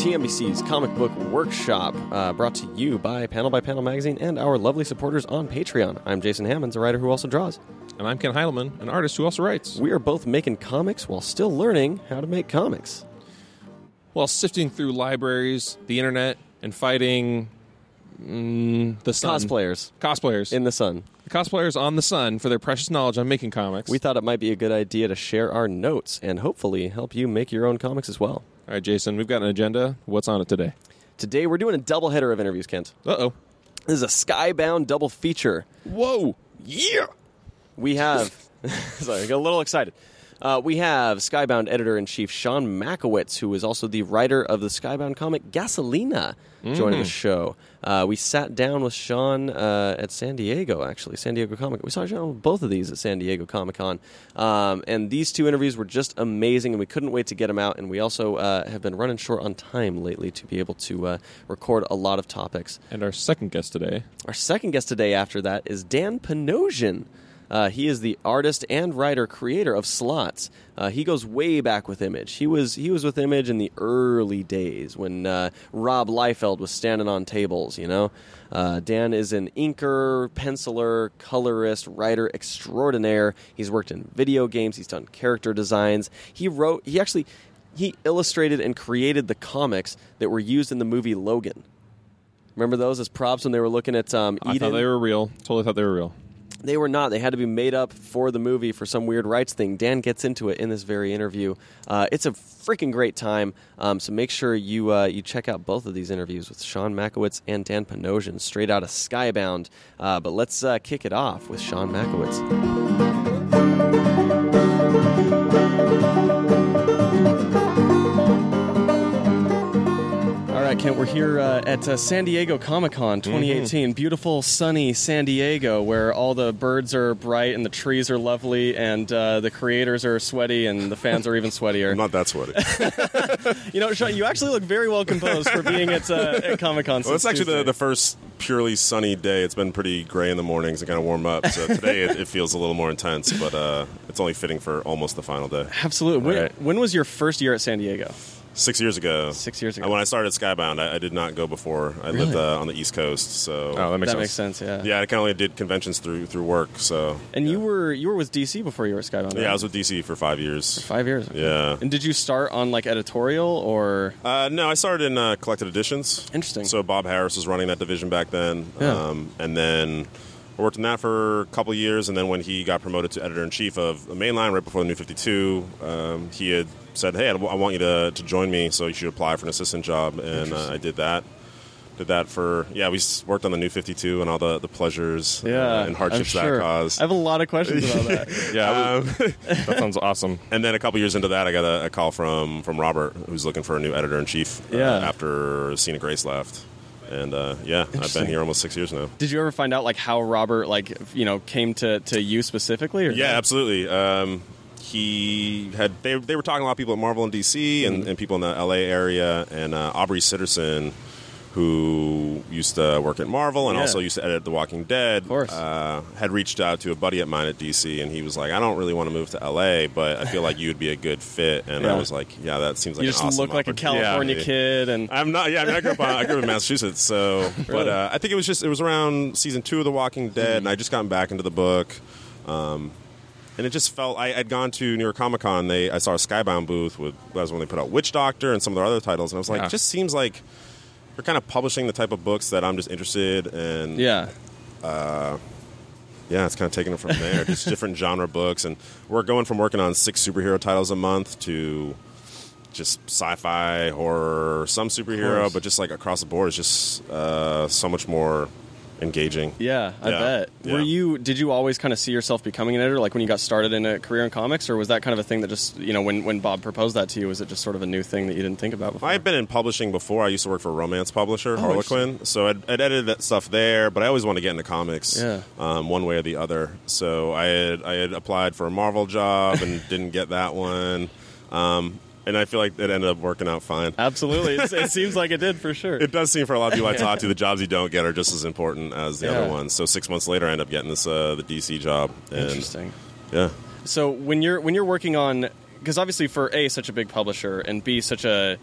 Welcome back to TMBC's Comic Book Workshop, uh, brought to you by Panel by Panel Magazine and our lovely supporters on Patreon. I'm Jason Hammonds, a writer who also draws. And I'm Ken Heileman, an artist who also writes. We are both making comics while still learning how to make comics. While sifting through libraries, the internet, and fighting mm, the sun. Cosplayers Cosplayers. in the sun. the cosplayers on the sun for their precious knowledge on making comics. We thought it might be a good idea to share our notes and hopefully help you make your own comics as well. All right, Jason, we've got an agenda. What's on it today? Today we're doing a double header of interviews, Kent. Uh oh. This is a skybound double feature. Whoa. Yeah. We have, sorry, I got a little excited. Uh, we have Skybound editor in chief Sean Mackiewicz, who is also the writer of the Skybound comic Gasolina, joining the show. Uh, we sat down with Sean uh, at San Diego, actually, San Diego Comic. We saw Sean with both of these at San Diego Comic Con, um, and these two interviews were just amazing, and we couldn't wait to get them out. And we also uh, have been running short on time lately to be able to uh, record a lot of topics. And our second guest today. Our second guest today after that is Dan Panosian. Uh, he is the artist and writer creator of Slots. Uh, he goes way back with Image. He was he was with Image in the early days when uh, Rob Liefeld was standing on tables. You know, uh, Dan is an inker, penciler, colorist, writer extraordinaire. He's worked in video games. He's done character designs. He wrote. He actually he illustrated and created the comics that were used in the movie Logan. Remember those as props when they were looking at um, I thought they were real. Totally thought they were real. They were not. They had to be made up for the movie for some weird rights thing. Dan gets into it in this very interview. Uh, it's a freaking great time. Um, so make sure you uh, you check out both of these interviews with Sean Mackiewicz and Dan Panosian, straight out of Skybound. Uh, but let's uh, kick it off with Sean Mackiewicz. All right, Kent, we're here uh, at uh, San Diego Comic Con 2018. Beautiful, sunny San Diego, where all the birds are bright and the trees are lovely, and uh, the creators are sweaty and the fans are even sweatier. I'm not that sweaty. You know, Sean, you actually look very well composed for being at, uh, at Comic Con. well, it's actually the, the first purely sunny day. It's been pretty gray in the mornings and kind of warm up. So today it, it feels a little more intense, but uh, it's only fitting for almost the final day. Absolutely. When, Right. when was your first year at San Diego? Six years ago. Six years ago. When I started Skybound, I, I did not go before. I lived uh, on the East Coast, so Oh, that makes that sense. makes sense. Yeah. yeah, I kind of only did conventions through through work. So And you were you were with DC before you were at Skybound. yeah. I was with DC for five years. five years. Yeah. And did you start on like editorial or? Uh, no, I started in uh, collected editions. Interesting. So Bob Harras was running that division back then, Yeah. um, and then I worked in that for a couple of years. And then when he got promoted to editor in chief of the mainline right before the New Fifty Two, um, he had said, "Hey, I want you to, to join me, so you should apply for an assistant job." And uh, I did that. Did that for yeah. We worked on the New Fifty Two and all the the pleasures Yeah, uh, and hardships sure. that caused. I have a lot of questions about that. Yeah, Um, that sounds awesome. and then a couple years into that, I got a, a call from from Robert, who's looking for a new editor in chief. Yeah. after Sina Grace left, and uh, yeah, I've been here almost six years now. Did you ever find out like how Robert like you know came to to you specifically? Or Yeah, absolutely. Um, he had they, they were talking a lot of people at Marvel and DC and, and people in the LA area, and uh, Aubrey Sitterson. Who used to work at Marvel and Yeah. also used to edit The Walking Dead? Uh, had reached out to a buddy of mine at DC, and he was like, "I don't really want to move to LA, but I feel like you would be a good fit." And Yeah. I was like, "Yeah, that seems like you just awesome look like a. California Yeah. kid, and I'm not. Yeah, I mean, I grew up. On, I grew up in Massachusetts, so. But uh, I think it was just. It was around season two of The Walking Dead, and I just gotten back into the book, um, and it just felt. I, I'd gone to New York Comic Con. They. I saw a Skybound booth with. That was when they put out Witch Doctor and some of their other titles, and I was like, Yeah. it just seems like you're kind of publishing the type of books that I'm just interested in. yeah, Yeah, it's kind of taking it from there. just different genre books, and we're going from working on six superhero titles a month to just sci-fi, horror, some superhero, but just like across the board, it's just uh, so much more engaging. yeah, I Yeah. bet. Yeah. Were you? Did you always kind of see yourself becoming an editor, like when you got started in a career in comics, or was that kind of a thing that just you know when when Bob proposed that to you, was it just sort of a new thing that you didn't think about before? I've been in publishing before. I used to work for a romance publisher, Oh, Harlequin. So I'd, I'd edited that stuff there, but I always wanted to get into comics, Yeah. um, one way or the other. So I had I had applied for a Marvel job and didn't get that one. Um, and I feel like it ended up working out fine. Absolutely, it's, it seems like it did for sure. It does seem for a lot of people I talk to, the jobs you don't get are just as important as the Yeah. other ones. So six months later, I end up getting this uh, the DC job. And, Interesting. Yeah. So when you're when you're working on because obviously for a such a big publisher and b such a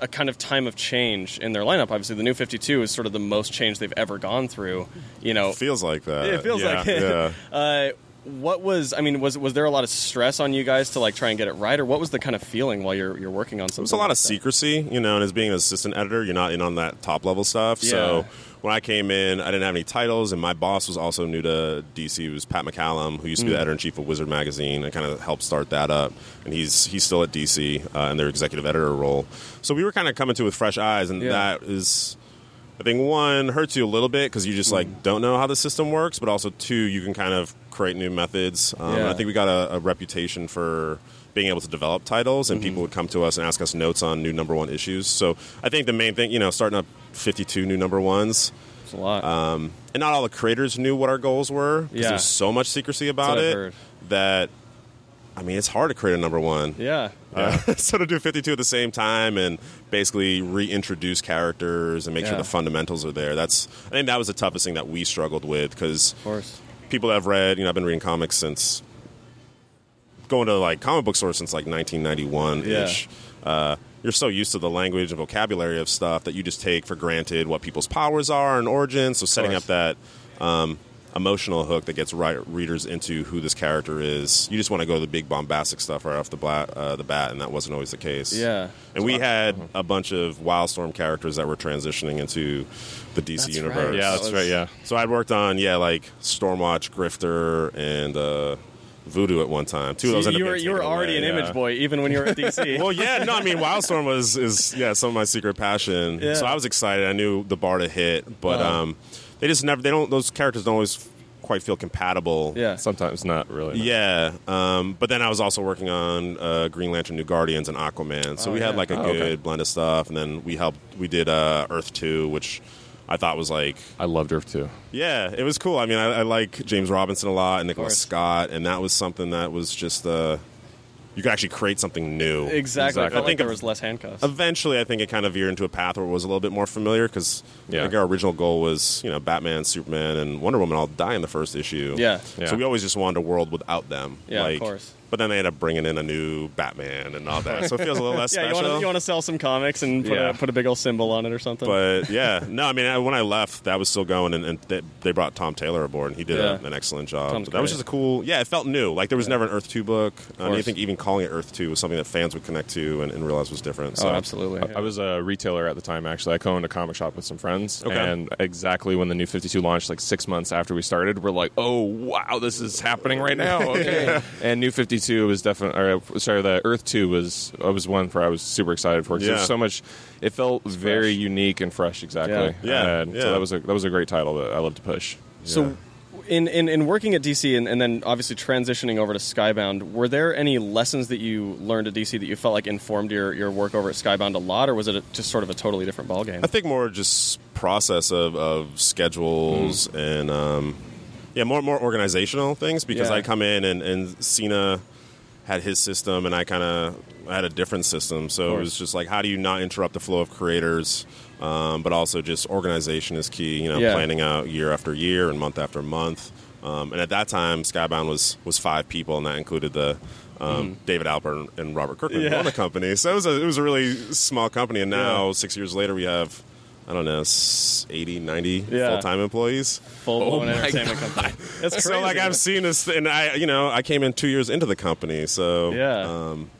a kind of time of change in their lineup. Obviously, the new 52 is sort of the most change they've ever gone through. You know, Feels like that. it feels yeah, like it. Yeah. Uh, what was I mean was was there a lot of stress on you guys to like try and get it right, or what was the kind of feeling while you're you're working on something? There's a lot like of that? secrecy, you know, and as being an assistant editor, you're not in on that top level stuff. So when I came in, I didn't have any titles, and my boss was also new to DC. It was Pat McCallum, who used to be Mm. the editor in chief of Wizard magazine, and kind of helped start that up. And he's he's still at DC uh, in their executive editor role. So we were kind of coming to it with fresh eyes, and Yeah. that is. I think one hurts you a little bit because you just Mm. like don't know how the system works, but also two, you can kind of create new methods. Um, Yeah. I think we got a, a reputation for being able to develop titles, and Mm-hmm. people would come to us and ask us notes on new number one issues. So I think the main thing, you know, starting up 52 new number ones, It's a lot. um, and not all the creators knew what our goals were because Yeah. there's so much secrecy about it that. I mean, it's hard to create a number one. yeah. Uh, so to do 52 at the same time and basically reintroduce characters and make sure the fundamentals are there. That's I think that was the toughest thing that we struggled with because Of course. People that have read, you know, I've been reading comics since going to like comic book stores since like 1991 ish. Uh, you're so used to the language and vocabulary of stuff that you just take for granted what people's powers are and origins. So setting up that um, emotional hook that gets right, readers into who this character is, you just want to go to the big bombastic stuff right off the, bla- uh, the bat, and that wasn't always the case. Yeah. And we had a bunch of Wildstorm characters that were transitioning into the DC That's universe. right. Yeah, that's right. Yeah. So I'd worked on yeah, like Stormwatch, Grifter, and uh, Voodoo at one time. Two of those. Ended you up were getting you were taken already away, an yeah. image boy even when you were at DC. Well, yeah, no, I mean Wildstorm was is yeah some of my secret passion. Yeah. So I was excited. I knew the bar to hit, but Uh-huh. um, they just never. They don't. Those characters don't always quite feel compatible. yeah. Sometimes not really. Yeah, um, but then I was also working on uh, Green Lantern, New Guardians, and Aquaman. So Oh, we had yeah. like a Oh, good okay. blend of stuff, and then we helped. We did uh, Earth Two, which I thought was like I loved Earth Two. yeah, it was cool. I mean, I, I like James Robinson a lot and Nicola. Scott, and that was something that was just uh, you could actually create something new. Exactly. I Exactly. felt I like think there was less handcuffs. Eventually, I think it kind of veered into a path where it was a little bit more familiar because Yeah. I think our original goal was you know Batman, Superman, and Wonder Woman all die in the first issue. Yeah. Yeah. So we always just wanted a world without them. Yeah, of like, course. But then they ended up bringing in a new Batman and all that, so it feels a little less yeah, you special. want to you want to sell some comics and put Yeah. a put a big old symbol on it or something. but yeah, no, I mean, I, when I left, that was still going, and, and they, they brought Tom Taylor aboard, and he did Yeah. a, an excellent job. Tom's But that was just a cool, yeah, it felt new. Like there was never an Earth Two book. I course. think even calling it Earth Two was something that fans would connect to and, and realize was different. Oh, so oh, absolutely. I- I was a retailer at the time. Actually, I co-owned a comic shop with some friends, Okay. and exactly when the new Fifty Two launched, like six months after we started, we're like, "Oh wow, this is happening right now!" Okay, and New Fifty Two was definitely, uh, sorry, the Earth Two was uh, was one for I was super excited for because Yeah. there's so much. It felt very fresh. unique and fresh, exactly. Yeah. Yeah, And yeah. So that was a that was a great title that I love to push. So, in, in, in working at DC and, and then obviously transitioning over to Skybound, were there any lessons that you learned at DC that you felt like informed your, your work over at Skybound a lot, or was it a, just sort of a totally different ballgame? I think more just process of, of schedules and um, yeah, more more organizational things because Yeah. I come in and, and Sina had his system and I kind of had a different system. So it was just like, how do you not interrupt the flow of creators? Um, but also just organization is key. You know, Yeah. planning out year after year and month after month. Um, and at that time, Skybound was was five people, and that included the um, David Alpert and Robert Kirkman who. Yeah. own the company. So it was a it was a really small company. And now Yeah. six years later, we have. I don't know, s- 80, 90 Yeah. full-time employees. Full blown Oh entertainment company. That's crazy. So, like, I've seen this, and I, you know, I came in two years into the company, so Yeah. um,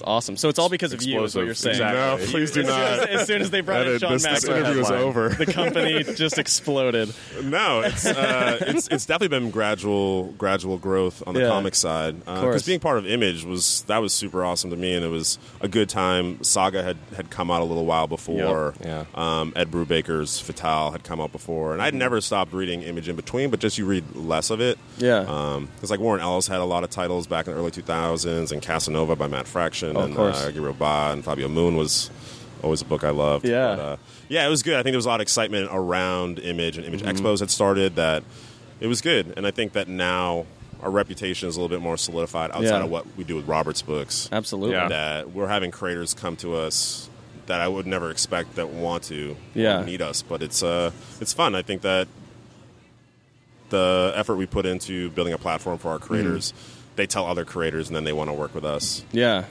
It's awesome. So it's all because of you, is what you're saying. Exactly. no, please do As soon as, not. as soon as they brought in Edit. Sean This, Mack, this interview is over. the company just exploded. No, it's uh, it's it's definitely been gradual gradual growth on the Yeah. comic side. course. Because being part of Image was that was super awesome to me, and it was a good time. Saga had, had come out a little while before. Yep. Um, Ed Brubaker's Fatale had come out before, and I'd never stopped reading Image in between, but just you read less of it. Yeah. Um, it's like Warren Ellis had a lot of titles back in the early 2000s, and Casanova by Matt Fraction, Oh, of and course. uh, Gabriel Ba and Fabio Moon was always a book I loved. Yeah. But, uh, yeah, it was good. I think there was a lot of excitement around Image, and Image Mm-hmm. Expos had started. That it was good, and I think that now our reputation is a little bit more solidified outside Yeah. of what we do with Robert's books. Absolutely. Yeah. That we're having creators come to us that I would never expect that want to Yeah. meet us, but it's uh it's fun. I think that the effort we put into building a platform for our creators, Mm-hmm. They tell other creators, and then they want to work with us. Yeah.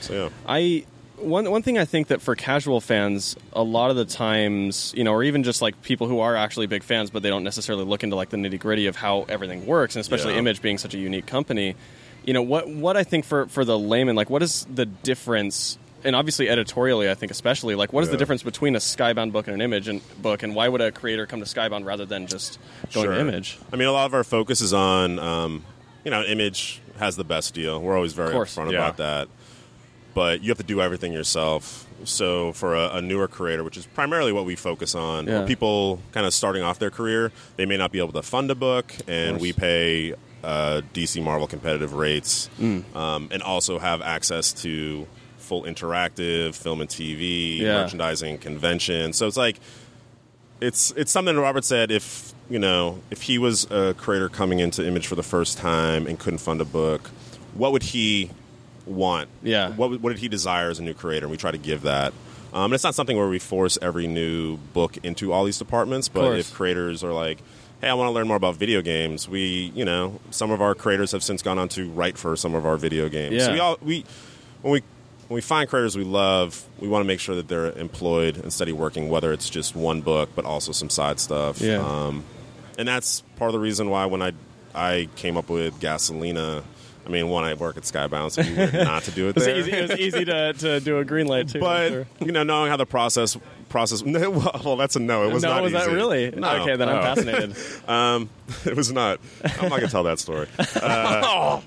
So yeah. I one one thing I think that for casual fans, a lot of the times, you know, or even just like people who are actually big fans, but they don't necessarily look into like the nitty gritty of how everything works, and especially Yeah. Image being such a unique company. You know, what what I think for for the layman, like, what is the difference? And obviously, editorially, I think especially, like, what is the difference between a Skybound book and an Image and book, and why would a creator come to Skybound rather than just going to Image? I mean, a lot of our focus is on, um, you know, Image has the best deal. We're always very course. upfront Yeah. about that. But you have to do everything yourself. So for a, a newer creator, which is primarily what we focus on, Yeah. people kind of starting off their career, they may not be able to fund a book, and we pay uh, DC Marvel competitive rates, Mm. um, and also have access to full interactive film and TV, Yeah. merchandising, convention. So it's like it's it's something Robert said if you know if he was a creator coming into Image for the first time and couldn't fund a book, what would he want? Yeah. What what did he desire as a new creator? And we try to give that. Um, and it's not something where we force every new book into all these departments, but if creators are like, "Hey, I want to learn more about video games," we, you know, some of our creators have since gone on to write for some of our video games. So Yeah. we all we when we when we find creators we love, we want to make sure that they're employed and steady working, whether it's just one book, but also some side stuff. Yeah. Um, and that's part of the reason why when I I came up with Gasolina. I mean, one, I work at Skybound, so not to do it It was easy, it was easy to, to do a green light too. But sure. you know, knowing how the process process. Well, that's a no. It was not. no, not was that really? No. Okay, then I'm fascinated. Um, it was not. I'm not gonna tell that story. Uh,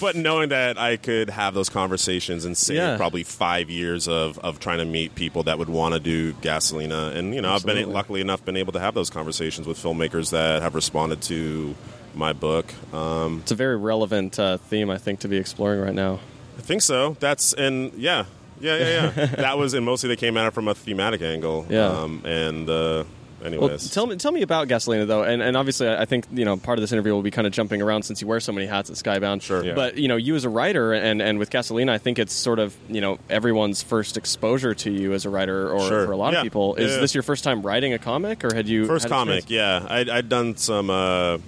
but knowing that I could have those conversations and save Yeah. probably five years of, of trying to meet people that would want to do Gasolina, and you know, I've been luckily enough been able to have those conversations with filmmakers that have responded to my book. Um, It's a very relevant uh, theme, I think, to be exploring right now. I think so. That's and yeah, yeah, yeah, yeah. that was and mostly they came at it from a thematic angle. Yeah. Um, and uh, anyways, Well, tell me, tell me about Gasolina though, and, and obviously, I I think you know part of this interview will be kind of jumping around since you wear so many hats at Skybound. Sure. Yeah. But you know, you as a writer, and and with Gasolina, I think it's sort of you know everyone's first exposure to you as a writer, or Sure. for a lot Yeah. of people. Is Yeah. this your first time writing a comic, or had you First had comic, yeah. I'd, I'd done some uh,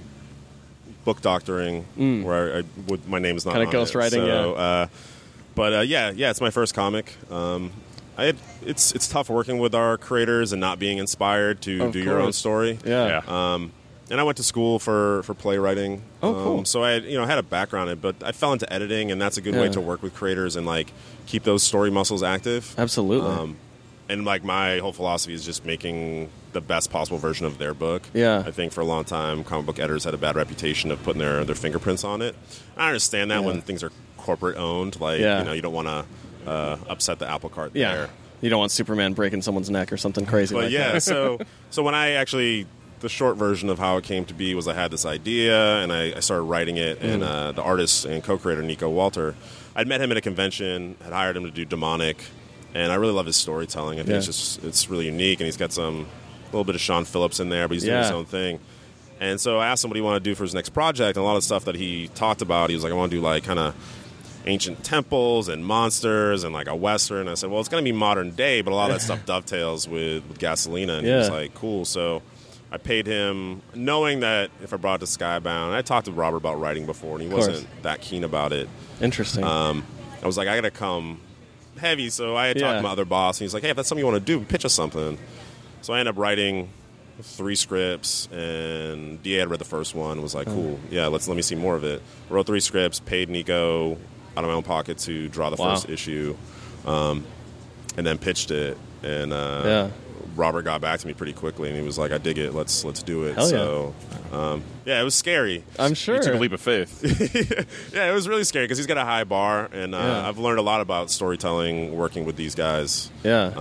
book doctoring where I, would, my name's not Mm. Kinda on it. ghostwriting, So, yeah. Uh, but uh, yeah, yeah, it's my first comic. Um, I it's it's tough working with our creators and not being inspired to Of do your own story. Yeah. Yeah. Um, and I went to school for, for playwriting. Oh, cool. Um, so I had, you know had a background in it, but I fell into editing, and that's a good way to work with creators and like keep those story muscles active. Absolutely. Um, and like my whole philosophy is just making the best possible version of their book. Yeah. I think for a long time, comic book editors had a bad reputation of putting their, their fingerprints on it. I understand that Yeah. when things are corporate owned, like Yeah. you know, you don't want to uh, upset the apple cart yeah. there. You don't want Superman breaking someone's neck or something crazy. But like yeah, that. so so when I actually the short version of how it came to be was I had this idea and I, I started writing it, and Mm. uh, the artist and co-creator Niko Walter, I'd met him at a convention, had hired him to do demonic, and I really love his storytelling. I think it's just it's really unique, and he's got some a little bit of Sean Phillips in there, but he's doing his own thing. And so I asked him what he wanted to do for his next project, and a lot of stuff that he talked about, he was like, I want to do like kind of ancient temples and monsters and like a western. I said, well, it's going to be modern day, but a lot of that stuff dovetails with, with Gasolina. And he was like, cool. So I paid him, knowing that if I brought it to Skybound, I talked to Robert about writing before, and he wasn't that keen about it. Interesting. Um, I was like, I got to come heavy. So I had Yeah. talked to my other boss, and he's like, hey, if that's something you want to do, pitch us something. So I ended up writing three scripts, and DA had read the first one. Was Oh. like, cool, yeah, let's let me see more of it. Wrote three scripts, paid Niko out of my own pocket to draw the Wow. first issue, um, and then pitched it. And uh, Yeah. Robert got back to me pretty quickly, and he was like, "I dig it. Let's let's do it." Hell yeah. so, um, yeah, it was scary. I'm sure. You took a leap of faith. Yeah, it was really scary because he's got a high bar, and uh, Yeah. I've learned a lot about storytelling working with these guys. yeah.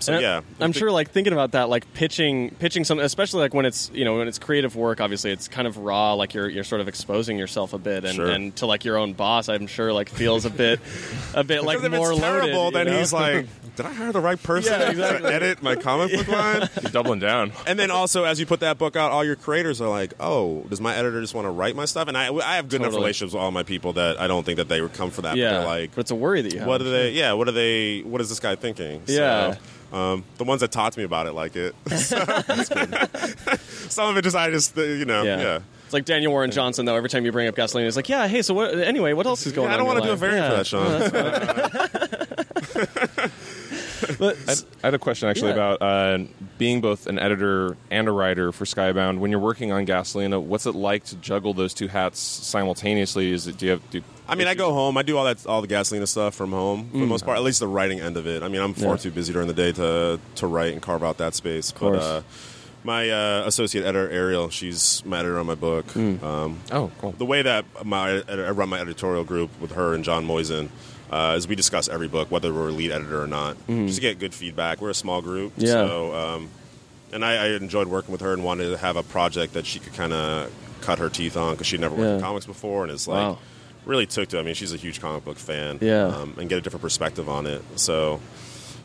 So And I- yeah, I'm sure. Like thinking about that, like pitching, pitching some, especially like when it's you know when it's creative work. Obviously, it's kind of raw. Like you're you're sort of exposing yourself a bit, and, Sure. and to like your own boss, I'm sure like feels a bit, a bit like more it's terrible, loaded, then you know? he's like, "Did I hire the right person Yeah, exactly. to edit my comic book line?" You're doubling down. And then also, as you put that book out, all your creators are like, "Oh, does my editor just want to write my stuff?" And I, I have good enough relationships with all my people that I don't think that they would come for that. yeah, but they're like, but it's a worry that you have. "What are they? Yeah, what are they? What is this guy thinking?" Yeah. So, um, the ones that talked to me about it like it. So- Some of it just I just uh, you know Yeah. yeah. It's like Daniel Warren Johnson, though. Every time you bring up gasoline, he's like, "Yeah, hey, so what? Anyway, what else is going Yeah, I don't want to do a variant Yeah. for that, Sean. But I I had a question actually Yeah. about uh, being both an editor and a writer for Skybound. When you're working on Gasolina, what's it like to juggle those two hats simultaneously? Is it do you have? Do, I mean, I go home. I do all that, all the gasolina stuff from home for the most part. At least the writing end of it. I mean, I'm far Yeah. too busy during the day to to write and carve out that space. But course. uh, my uh, associate editor Ariel, she's my editor on my book. Um, Oh, cool. the way that my I run my editorial group with her and John Moisan uh, is we discuss every book, whether we're a lead editor or not, just to get good feedback. We're a small group, Yeah. so um, and I, I enjoyed working with her and wanted to have a project that she could kind of cut her teeth on because she'd never worked in comics before, and it's like Wow. really took to. I mean, she's a huge comic book fan, Yeah. um, and get a different perspective on it. So,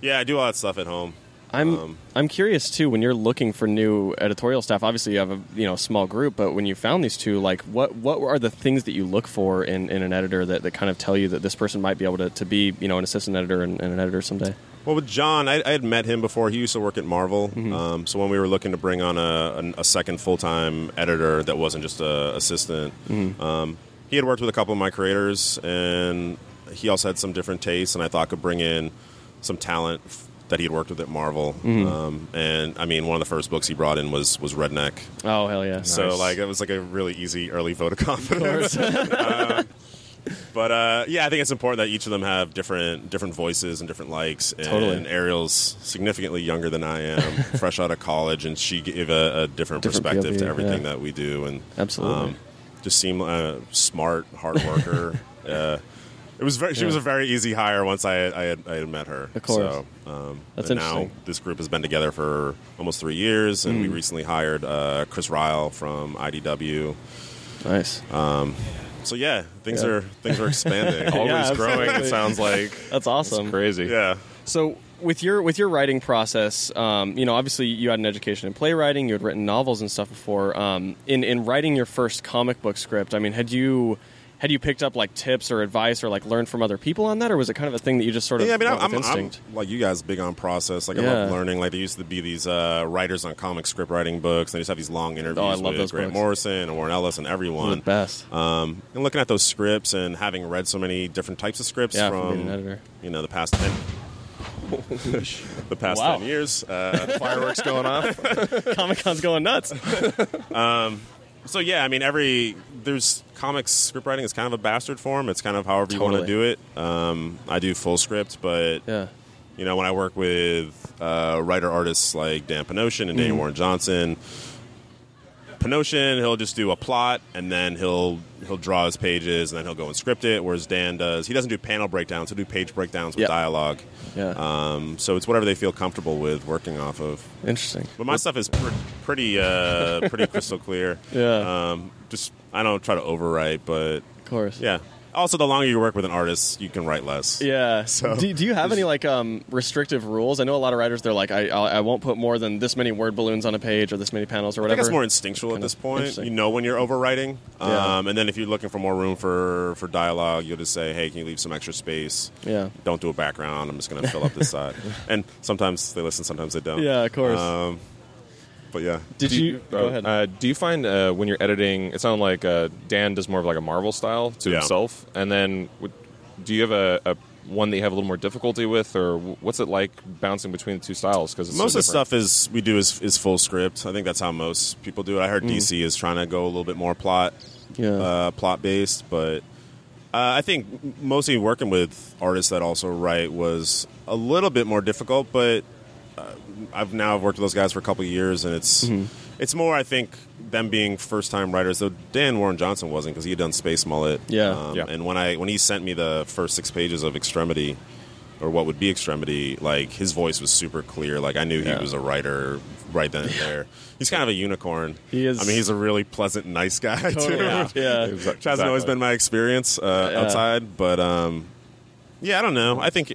yeah, I do all that stuff at home. I'm Um, I'm curious too. When you're looking for new editorial staff, obviously you have a you know small group, but when you found these two, like what what are the things that you look for in, in an editor that, that kind of tell you that this person might be able to, to be you know an assistant editor and, and an editor someday? Well, with John, I, I had met him before. He used to work at Marvel. Mm-hmm. Um, so when we were looking to bring on a, a, a second full time editor that wasn't just a assistant, Mm-hmm. um, he had worked with a couple of my creators, and he also had some different tastes, and I thought could bring in some talent that he had worked with at Marvel. Mm-hmm. Um, and I mean, one of the first books he brought in was was Redneck. Oh hell yeah! So Nice. like it was like a really easy early vote of confidence. Of course. But uh, yeah, I think it's important that each of them have different different voices and different likes. And Totally. Ariel's significantly younger than I am, fresh out of college, and she gave a, a different, Different perspective to everything yeah. that we do. And um, Absolutely. just seemed uh, smart, hard worker. uh, it was very, she was a very easy hire once I I had, I had met her. Of course. So, um, That's and now interesting. this group has been together for almost three years, and we Mm. recently hired uh, Chris Ryall from IDW. nice. So yeah, things Yeah. are things are expanding. Always Yeah, growing. It sounds like That's awesome. it's crazy. yeah. So with your with your writing process, um, you know, obviously you had an education in playwriting. You had written novels and stuff before. Um, in in writing your first comic book script, I mean, had you had you picked up like tips or advice or like learned from other people on that, or was it kind of a thing that you just sort of Yeah, I mean, went I'm, with I'm, instinct? I'm like you guys, big on process. Like I Yeah. love learning. Like there used to be these uh, writers on comic script writing books. And They just have these long interviews Oh, I love with those Grant books. Morrison and Warren Ellis and One of everyone. the best. Um, and looking at those scripts and having read so many different types of scripts Yeah, from from, being an editor. you know the past ten, the past Wow. ten years. Uh, Fireworks going off. Comic Con's going nuts. so yeah, I mean, every there's comics script writing is kind of a bastard form. It's kind of however you want to do it. Um, I do full script, but Yeah. You know, when I work with uh, writer artists like Dan Panosian and Mm-hmm. Daniel Warren Johnson, Panosian he'll just do a plot and then he'll he'll draw his pages and then he'll go and script it. Whereas Dan does he doesn't do panel breakdowns; he'll do page breakdowns with Yep. dialogue. Yeah. Um, so it's whatever they feel comfortable with working off of. Interesting. But my stuff is pr- pretty uh, pretty crystal clear. Yeah. Um, just I don't try to overwrite, but Of course. yeah. Also, the longer you work with an artist, you can write less. Yeah. So- do, do you have any like um, restrictive rules? I know a lot of writers. They're like, I I'll, I won't put more than this many word balloons on a page or this many panels or I whatever. think it's more instinctual at Kind this point. interesting. You know when you're overwriting, Yeah. um, and then if you're looking for more room for for dialogue, you'll just say, "Hey, can you leave some extra space? Yeah. Don't do a background. I'm just going to fill up this side." And sometimes they listen, sometimes they don't. Yeah, of course. Um, but yeah, Did Do you? Go uh, ahead. Uh, do you find uh, when you're editing, it sounds like uh, Dan does more of like a Marvel style to Yeah. himself, and then do you have a, a one that you have a little more difficulty with, or what's it like bouncing between the two styles? Because most of the stuff is we do is, is full script. I think that's how most people do it. I Mm. heard DC is trying to go a little bit more plot yeah. uh, plot based, but uh, I think mostly working with artists that also write was a little bit more difficult. But uh, I've now worked with those guys for a couple of years, and it's Mm-hmm. it's more I think them being first time writers. Though Dan Warren Johnson wasn't because he had done Space Mullet. Yeah. Um, Yeah. And when I when he sent me the first six pages of Extremity. Or what would be extremity? Like his voice was super clear. Like I knew Yeah. he was a writer right then and there. He's kind of a unicorn. He is- I mean, he's a really pleasant, nice guy Totally. too. Yeah. Yeah. Which hasn't always been my experience uh, Yeah. outside, but um, yeah, I don't know. I think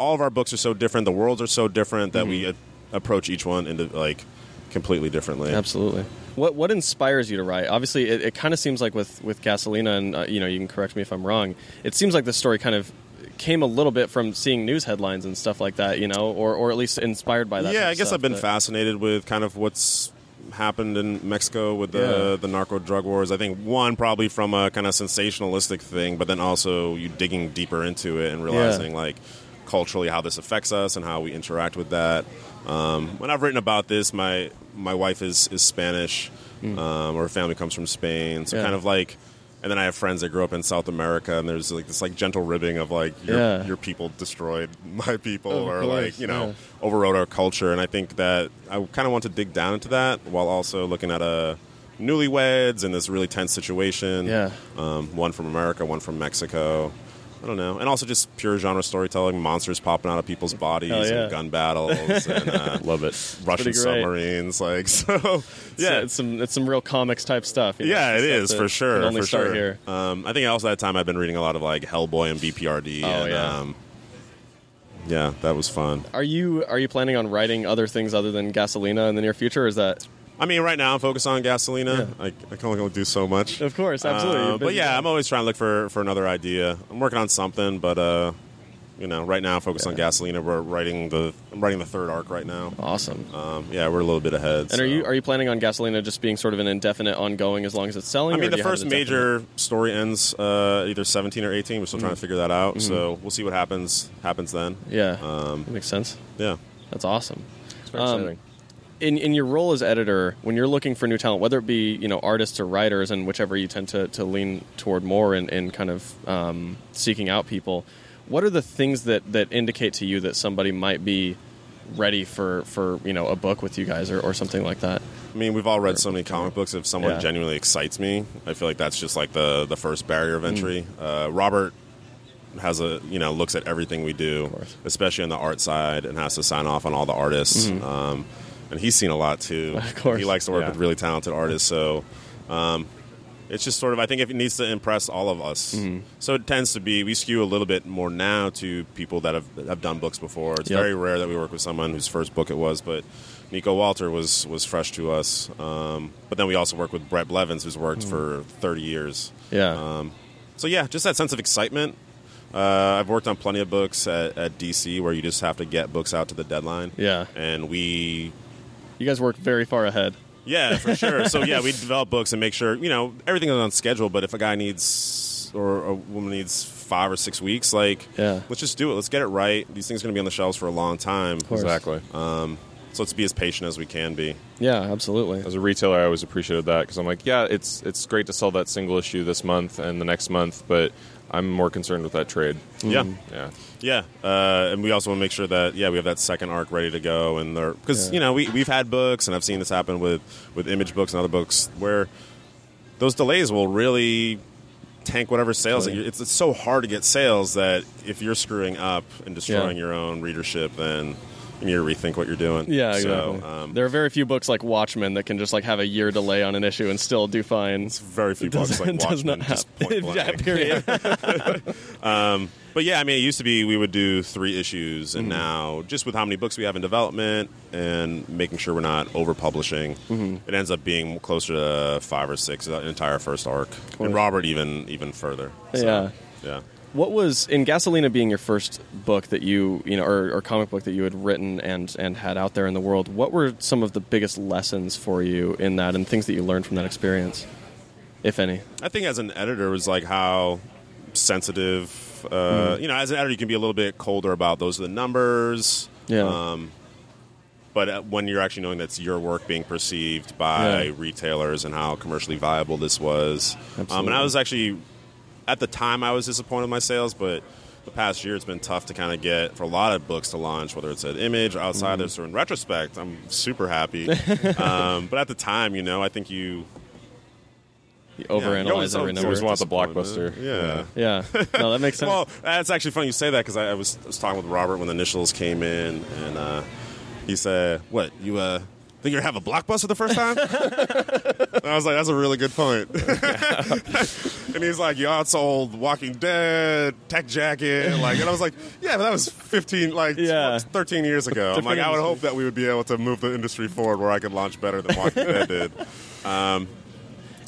all of our books are so different. The worlds are so different that we Mm-hmm. a- approach each one into like completely differently. Absolutely. What what inspires you to write? Obviously, it, it kind of seems like with with Gasolina, and uh, you know, you can correct me if I'm wrong. It seems like the story kind of came a little bit from seeing news headlines and stuff like that, you know, or or at least inspired by that. Yeah, I guess stuff, I've been but- fascinated with kind of what's happened in Mexico with the Yeah. the narco drug wars. I think one probably from a kind of sensationalistic thing, but then also you digging deeper into it and realizing like culturally how this affects us and how we interact with that. Um, when I've written about this, my my wife is is Spanish, um, or her family comes from Spain, so. Yeah. kind of like. And then I have friends that grew up in South America, and there's like this like gentle ribbing of like your, Yeah. your people destroyed my people, Of or like you know yeah. overrode our culture. And I think that I kind of want to dig down into that while also looking at a newlyweds in this really tense situation. Yeah. um, one from America, one from Mexico. I don't know, and also just pure genre storytelling, monsters popping out of people's bodies, Hell yeah. and gun battles, and uh, Love it. Russian submarines. Like so, yeah, uh, it's some it's some real comics type stuff. you know, yeah, it stuff is for sure. can only for start sure. here. Um, I think also that time I've been reading a lot of like Hellboy and BPRD. Oh, and, yeah. Um, yeah, that was fun. Are you are you planning on writing other things other than Gasolina in the near future? Or is that I mean, right now I'm focused on Gasolina. I, I can only do so much. of course absolutely? Uh, but yeah, guy. I'm always trying to look for, for another idea. I'm working on something, but uh, you know, right now I'm focused on Gasolina. We're writing the I'm writing the third arc right now. awesome. Um, yeah, we're a little bit ahead. And are you are you planning on Gasolina just being sort of an indefinite, ongoing as long as it's selling? I mean, do the first major story ends uh, either 17 or 18. We're still trying to figure that out, so we'll see what happens happens then. Yeah, Um, that makes sense. Yeah. That's awesome. It's very Um, exciting. In in your role as editor, when you're looking for new talent, whether it be you know artists or writers, and whichever you tend to, to lean toward more in, in kind of um, seeking out people, what are the things that, that indicate to you that somebody might be ready for, for you know a book with you guys or, or something like that? I mean, we've all read so many comic books. If someone Yeah. genuinely excites me, I feel like that's just like the the first barrier of Mm. entry. Uh, Robert has a you know looks at everything we do, especially on the art side, and has to sign off on all the artists. Um, and he's seen a lot too. Of course. he likes to work Yeah. with really talented artists. So. Um, it's just sort of, I think if it needs to impress all of us. Mm-hmm. So it tends to be, we skew a little bit more now to people that have, have done books before. It's Yep. very rare that we work with someone whose first book it was, but Niko Walter was was fresh to us. Um, but then we also work with Bret Blevins, who's worked Mm. for 30 years. Yeah, Um, so yeah, just that sense of excitement. Uh, I've worked on plenty of books at, at DC where you just have to get books out to the deadline. Yeah. and we you guys work very far ahead. yeah, for sure. So yeah, we develop books and make sure you know everything is on schedule. But if a guy needs or a woman needs five or six weeks, like Yeah. let's just do it. Let's get it right. These things are going to be on the shelves for a long time. Exactly. Um, so let's be as patient as we can be. Yeah, absolutely. As a retailer, I always appreciated that because I'm like, yeah, it's it's great to sell that single issue this month and the next month, but I'm more concerned with that trade. Yeah, Yeah. yeah, uh, and we also want to make sure that yeah we have that second arc ready to go, and because Yeah. you know we we've had books, and I've seen this happen with with image books and other books where those delays will really tank whatever sales. That Totally. you, it's, it's so hard to get sales that if you're screwing up and destroying Yeah. your own readership, then you need to rethink what you're doing. Yeah, So, exactly. um, there are very few books like Watchmen that can just like have a year delay on an issue and still do fine. very few books like Watchmen, not just point yeah, period. But yeah, I mean, it used to be we would do three issues, Mm-hmm. and now just with how many books we have in development and making sure we're not over publishing, Mm-hmm. it ends up being closer to five or six, an entire first arc, and Robert even even further. So, Yeah. yeah. What was in Gasolina being your first book that you you know or, or comic book that you had written and and had out there in the world? What were some of the biggest lessons for you in that and things that you learned from that experience, if any? I think as an editor, it was like how sensitive. Uh, Mm-hmm. You know, as an editor, you can be a little bit colder about those are the numbers. Yeah. Um, but uh, when you're actually knowing that's your work being perceived by Yeah. retailers and how commercially viable this was, um, and I was actually at the time I was disappointed in my sales, but the past year it's been tough to kind of get for a lot of books to launch, whether it's at Image or Outsiders. Mm-hmm. So in retrospect, I'm super happy. um, but at the time, you know, I think you You yeah, overanalyze always- every number. always want the blockbuster. Yeah. yeah, no, that makes sense. Well, that's actually funny you say that because I, I was, I was talking with Robert when the initials came in, and uh, he said, "What you uh, think you're gonna have a blockbuster the first time?" and I was like, "That's a really good point." and he's like, "You outsold Walking Dead, Tech Jacket, like," and I was like, "Yeah, but that was 15, like Yeah. 13 years ago." I'm like, I would hope that we would be able to move the industry forward where I could launch better than Walking Dead did. Um,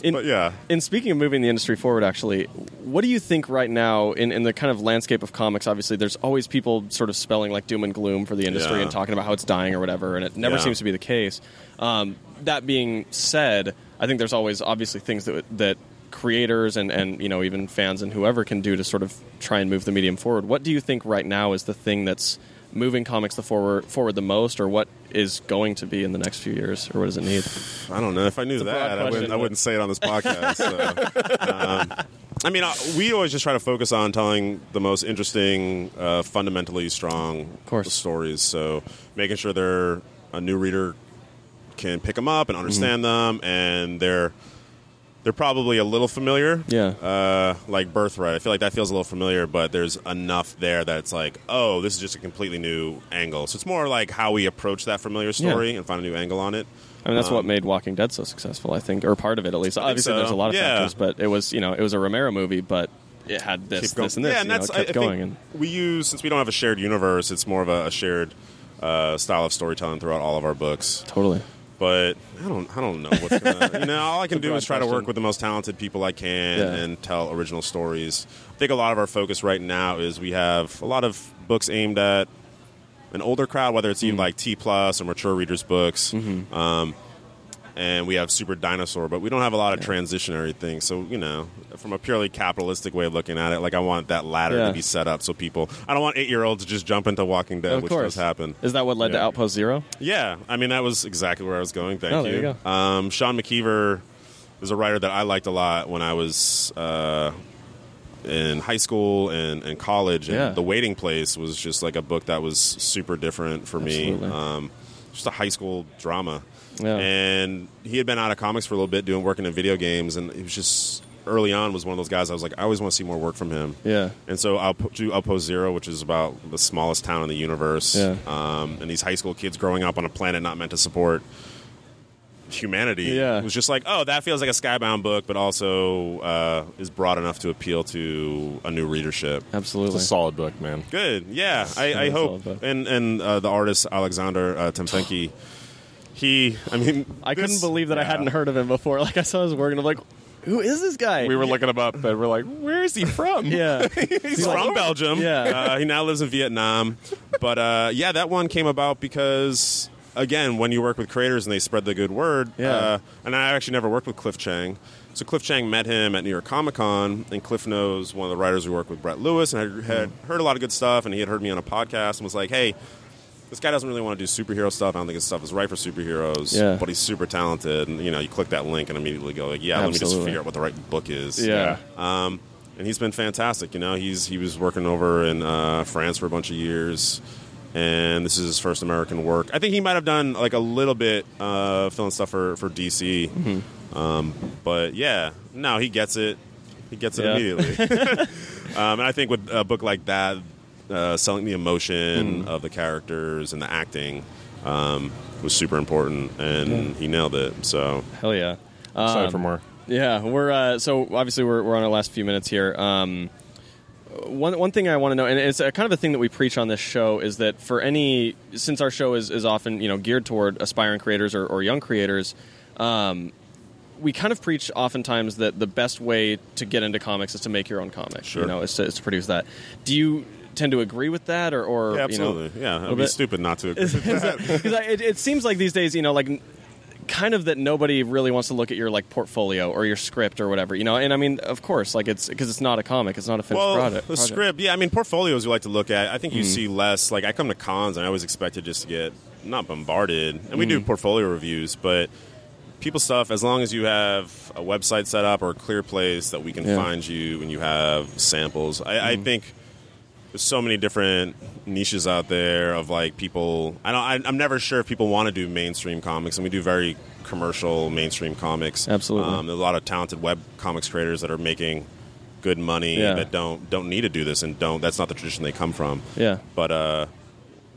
In- but yeah, In speaking of moving the industry forward, actually, what do you think right now in, in the kind of landscape of comics? Obviously, there's always people sort of spelling like doom and gloom for the industry Yeah. and talking about how it's dying or whatever, and it never Yeah. seems to be the case. Um, that being said, I think there's always obviously things that that creators and and you know even fans and whoever can do to sort of try and move the medium forward. What do you think right now is the thing that's moving comics the forward forward the most, or what is going to be in the next few years, or what does it need? I don't know. If I knew that, I wouldn't, I wouldn't say it on this podcast. so. um, I mean, uh, we always just try to focus on telling the most interesting, uh, fundamentally strong course. stories. So making sure they're a new reader can pick them up and understand Mm-hmm. them, and they're they're probably a little familiar. Yeah. Uh, like Birthright, I feel like that feels a little familiar, but there's enough there that it's like, oh, this is just a completely new angle. So it's more like how we approach that familiar story and find a new angle on it. I mean, that's Um, what made Walking Dead so successful, I think, or part of it at least. Obviously, so. there's a lot of Yeah. factors, but it was you know it was a Romero movie, but it had this, this, and this. Yeah, and know, that's it kept I, I going. think and we use since we don't have a shared universe, it's more of a, a shared uh, style of storytelling throughout all of our books. totally. But I don't, I don't know what's gonna. you know, all I can do is try to work with the most talented people I can Yeah. and tell original stories. I think a lot of our focus right now is we have a lot of books aimed at an older crowd, whether it's Mm-hmm. even like T plus or mature readers books. Um, and we have Super Dinosaur, but we don't have a lot of transitionary things. So you know, from a purely capitalistic way of looking at it, like I want that ladder Yeah. to be set up so people. I don't want eight year olds to just jump into Walking Dead, of which course, does happen. Is that what led to Outpost Zero? Yeah, I mean that was exactly where I was going. Thank Oh, there you go. Um, Sean McKeever is a writer that I liked a lot when I was uh, in high school and, and college. And Yeah. The Waiting Place was just like a book that was super different for Absolutely. me. Um, just a high school drama. Yeah. And he had been out of comics for a little bit, doing working in video games, and he was just early on was one of those guys. I was like, I always want to see more work from him. Yeah. And so I'll put- do Outpost Zero, which is about the smallest town in the universe, Yeah. um, and these high school kids growing up on a planet not meant to support humanity. Yeah. It was just like, oh, that feels like a Skybound book, but also uh, is broad enough to appeal to a new readership. Absolutely. It's Absolutely. a solid book, man. Good, yeah. I, I hope. And and uh, the artist Alexander uh, Tefenkgi, he, I mean, I couldn't believe that I hadn't heard of him before. Like I saw his work, and I'm like, who is this guy? We were looking him up, and we're like, "Where is he from?" yeah. He's from Belgium. Yeah. Uh, he now lives in Vietnam. But uh, yeah, that one came about because, again, when you work with creators and they spread the good word, Yeah. uh, and I actually never worked with Cliff Chiang. So Cliff Chiang met him at New York Comic Con, and Cliff knows one of the writers who worked with Brett Lewis, and I had heard a lot of good stuff, and he had heard me on a podcast and was like, hey, this guy doesn't really want to do superhero stuff. I don't think his stuff is right for superheroes, Yeah. but he's super talented. And, you know, you click that link and immediately go, like, yeah, let me just figure out what the right book is. Yeah. Um, and he's been fantastic. You know, he's he was working over in uh, France for a bunch of years, and this is his first American work. I think he might have done like a little bit uh, filling stuff for for DC, Mm-hmm. um, but yeah, no, he gets it. He gets it Yeah. immediately. um, and I think with a book like that, uh, selling the emotion Mm. of the characters and the acting um, was super important, and he nailed it. So Hell yeah. Excited Um, for more. Yeah, we're uh, so obviously we're, we're on our last few minutes here. Um, one one thing I want to know, and it's a kind of a thing that we preach on this show, is that for any since our show is, is often you know geared toward aspiring creators or, or young creators, um, we kind of preach oftentimes that the best way to get into comics is to make your own comic. Sure. You know, is to, is to produce that. Do you tend to agree with that, or, or yeah, you know, yeah, it'd be bit- stupid not to. Agree. is, is that, 'cause I- it, it seems like these days, you know, like kind of that nobody really wants to look at your like portfolio or your script or whatever, you know. And I mean, of course, like it's because it's not a comic, it's not a finished well, product. the project. script, yeah. I mean, portfolios we like to look at. I think you Mm-hmm. see less. Like I come to cons, and I always expected just to get not bombarded, and we Mm-hmm. do portfolio reviews, but people stuff. As long as you have a website set up or a clear place that we can Yeah. Mm-hmm. find you, and you have samples, I, I think. There's so many different niches out there of like people. I don't. I, I'm never sure if people want to do mainstream comics, and we do very commercial mainstream comics. Absolutely. Um, there's a lot of talented web comics creators that are making good money Yeah. that don't don't need to do this and don't. That's not the tradition they come from. Yeah. But uh,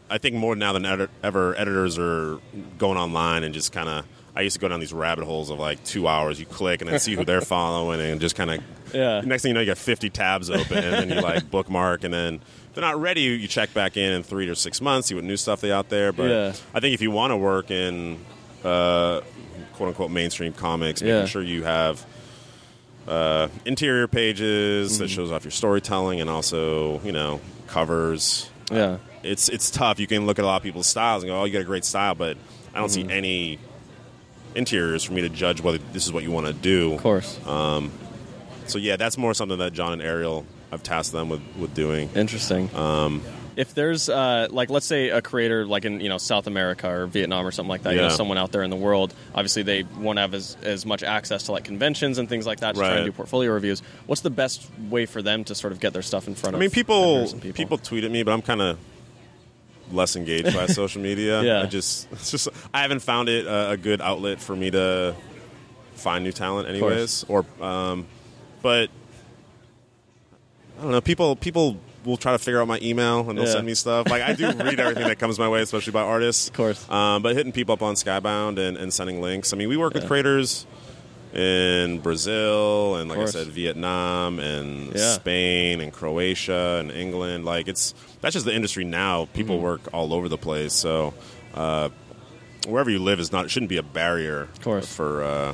I think more now than ever, ever editors are going online and just kind of. I used to go down these rabbit holes of like two hours. You click and then see who they're following, and just kind of. Yeah. Next thing you know, you got 50 tabs open, and then you like bookmark, and then if they're not ready. You check back in in three to six months, see what new stuff they out there. But Yeah. I think if you want to work in uh, quote unquote mainstream comics, making Yeah. sure you have uh, interior pages Mm-hmm. that shows off your storytelling and also you know covers. Yeah. It's it's tough. You can look at a lot of people's styles and go, "Oh, you got a great style," but I don't Mm-hmm. see any interiors for me to judge whether this is what you want to do. Of course. So yeah, that's more something that John and Ariel have tasked them with with doing. Interesting. Um, if there's uh, like, let's say a creator like in you know South America or Vietnam or something like that, you know, someone out there in the world, obviously they won't have as, as much access to like conventions and things like that to try and do portfolio reviews. What's the best way for them to sort of get their stuff in front I of? mean, people and people. tweet at me, but I'm kind of less engaged by social media. Yeah. I just it's just I haven't found it a, a good outlet for me to find new talent, anyways. Or, um, but I don't know. People people will try to figure out my email and they'll Yeah. send me stuff. Like I do read everything that comes my way, especially by artists. Of course. Um, but hitting people up on Skybound and, and sending links. I mean, we work with creators in Brazil and, like I said, Vietnam and Yeah. Spain and Croatia and England. Like it's that's just the industry now. People Mm-hmm. work all over the place. So uh, wherever you live is not shouldn't be a barrier for uh,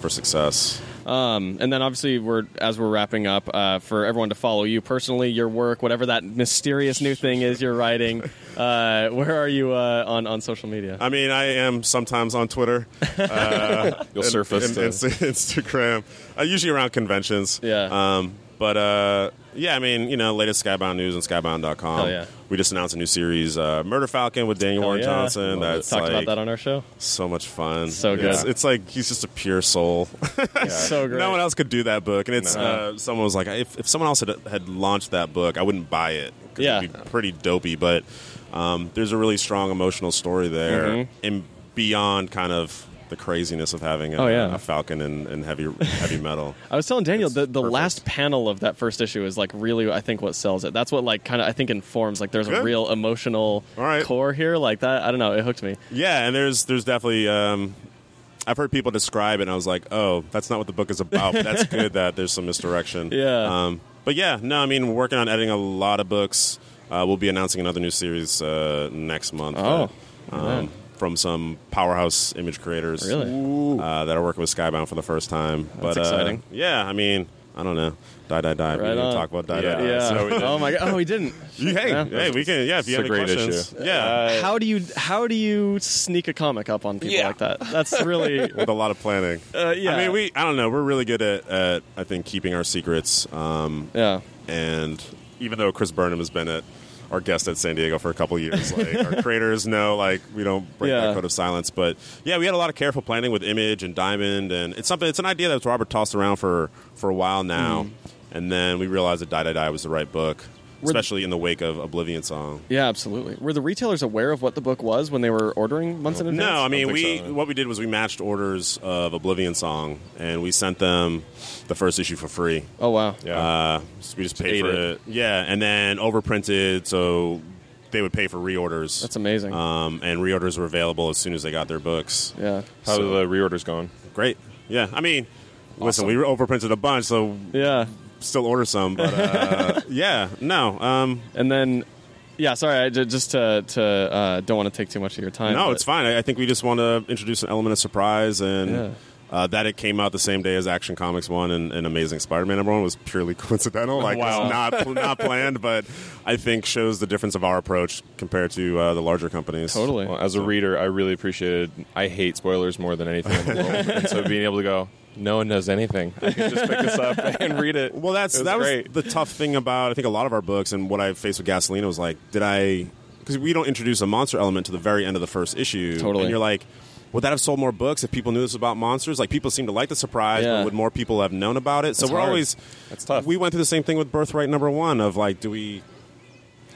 for success. Um, and then obviously we're as we're wrapping up uh, for everyone to follow you personally, your work, whatever that mysterious new thing is you're writing. Uh, where are you uh, on on social media? I mean, I am sometimes on Twitter. Uh, You'll and- surface and, and Instagram. Uh, usually around conventions. Yeah. Um, but uh, yeah, I mean, you know, latest Skybound news on Skybound.com. Hell yeah. We just announced a new series, uh, Murder Falcon with Daniel Hell Warren yeah. Johnson. That's Talked like about that on our show. so much fun. So good. It's, it's like he's just a pure soul. So great. no one else could do that book. And it's No. uh, someone was like, if, if someone else had, had launched that book, I wouldn't buy it. Yeah. it'd be pretty dopey. But um, there's a really strong emotional story there, Mhm. and beyond kind of the craziness of having a, Oh, yeah. a Falcon and, and heavy heavy metal. I was telling Daniel It's the, the perfect. last panel of that first issue is like really I think what sells it. That's what like kind of I think informs like there's a real emotional right. core here like that. I don't know. It hooked me. Yeah, and there's there's definitely. Um, I've heard people describe it, and I was like, "Oh, that's not what the book is about." But that's good that there's some misdirection. Yeah. Um, but yeah, no, I mean, we're working on editing a lot of books. Uh, we'll be announcing another new series uh, next month. Oh, man. um, from some powerhouse image creators, Really? uh, that are working with Skybound for the first time. but uh, yeah, I mean, I don't know, die, die, die. Right we didn't on. talk about die, Yeah. die, die. Yeah. So oh my god. Oh, he didn't. You- hey, Yeah. hey, we can. Yeah, if you It's have a any great questions, issue. yeah, How do you how do you sneak a comic up on people Yeah. like that? That's really with a lot of planning. uh, yeah. I mean, we I don't know. We're really good at, at I think keeping our secrets. Um, yeah. and even though Chris Burnham has been at our guest at San Diego for a couple years, like our creators know, like we don't break Yeah. that code of silence. But yeah, we had a lot of careful planning with Image and Diamond, and it's something. It's an idea that Robert tossed around for for a while now, Mm. and then we realized that Die Die Die was the right book. Especially in the wake of Oblivion Song. Yeah, absolutely. Were the retailers aware of what the book was when they were ordering months in advance? No, I mean think we. so. What we did was we matched orders of Oblivion Song, and we sent them the first issue for free. Oh wow. Yeah. Uh, so we just paid for it. it. Yeah, and then overprinted, so they would pay for reorders. That's amazing. Um, and reorders were available as soon as they got their books. yeah. How So- are the reorders going? Great. Yeah, I mean, listen, we overprinted a bunch, so Yeah. still order some. But uh, yeah, no, um, And then yeah, sorry, I, just to to uh, don't want to take too much of your time. no, it's fine. I, I think we just want to introduce an element of surprise and. Yeah. Uh, that it came out the same day as Action Comics one and, and Amazing Spider-Man number one was purely coincidental. Like, Wow. it's not not planned, but I think shows the difference of our approach compared to uh, the larger companies. Totally. Well, as a reader, I really appreciated. I hate spoilers more than anything in the world, and so being able to go, no one knows anything. I can just pick this up and read it. Well, that's It was that was the tough thing about I think a lot of our books and what I faced with Gasolina was like, did I? Because we don't introduce a monster element to the very end of the first issue, Totally. and you're like. Would that have sold more books if people knew this about monsters? Like people seem to like the surprise, Yeah. but would more people have known about it? So we're hard. always That's tough. We went through the same thing with Birthright number one of like, do we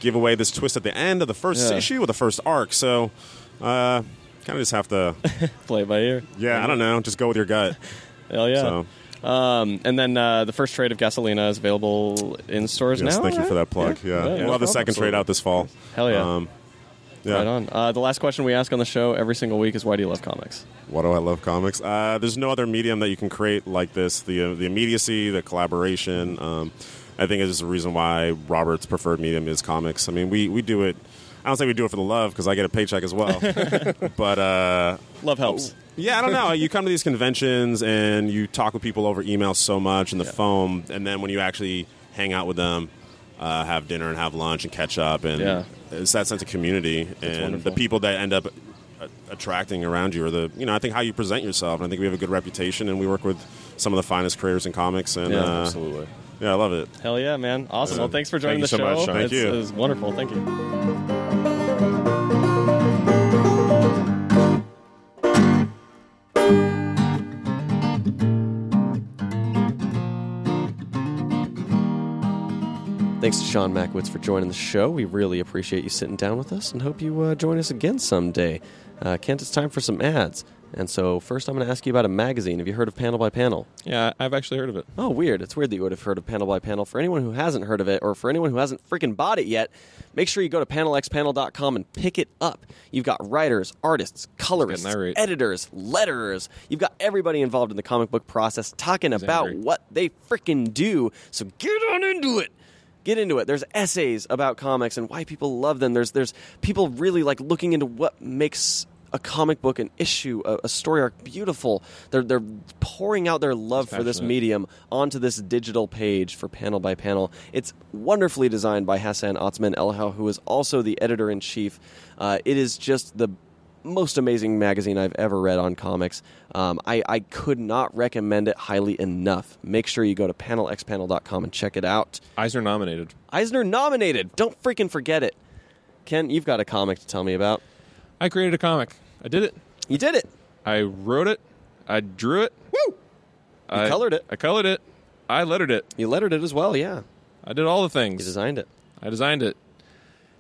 give away this twist at the end of the first Yeah. issue or the first arc? So uh, kind of just have to, play it by ear. yeah, I don't know, just go with your gut. Hell yeah. So Um, and then uh, the first trade of Gasolina is available in stores yes, now. thank you for that plug. Yeah, Yeah, we'll no have the problem. second trade out this fall. Hell yeah. Um, yeah. Right on. Uh, the last question we ask on the show every single week is why do you love comics? Why do I love comics? Uh, there's no other medium that you can create like this. The uh, the immediacy, the collaboration. Um, I think is the reason why Robert's preferred medium is comics. I mean, we, we do it. I don't say we do it for the love because I get a paycheck as well. but uh, Love helps. yeah, I don't know. You come to these conventions and you talk with people over email so much and the Yeah. phone, and then when you actually hang out with them, uh, have dinner and have lunch and catch up, and Yeah. it's that sense of community and wonderful. the people that end up attracting around you, or the you know, I think how you present yourself. And I think we have a good reputation, and we work with some of the finest creators in comics. And Yeah, uh, Absolutely. yeah, I love it. Hell yeah, man! Awesome. Well, thanks for joining Thank the so show. much, It's- you. It was wonderful. Thank you. Thanks to Sean Mackiewicz for joining the show. We really appreciate you sitting down with us and hope you uh, join us again someday. Uh, Kent, it's time for some ads. And so, first, I'm going to ask you about a magazine. Have you heard of Panel by Panel? Yeah, I've actually heard of it. Oh, weird. It's weird that you would have heard of Panel by Panel. For anyone who hasn't heard of it, or for anyone who hasn't freaking bought it yet, make sure you go to panelxpanel.com and pick it up. You've got writers, artists, colorists, irate. editors, letterers. You've got everybody involved in the comic book process talking about angry. what they freaking do. So get on into it. Get into it. There's essays about comics and why people love them. There's there's people really like looking into what makes a comic book, an issue, a, a story arc beautiful. They're they're pouring out their love for this medium onto this digital page for panel by panel. It's wonderfully designed by Hassan Otsmane-Elhaou, who is also the editor in chief. Uh, it is just the most amazing magazine I've ever read on comics. Um, I, I could not recommend it highly enough. Make sure you go to panelxpanel.com and check it out. Eisner nominated. Eisner nominated. Don't freaking forget it. Ken, you've got a comic to tell me about. I created a comic. I did it. You did it. I wrote it. I drew it. Woo! I colored it. I colored it. I lettered it. You lettered it as well, yeah. I did all the things. You designed it. I designed it,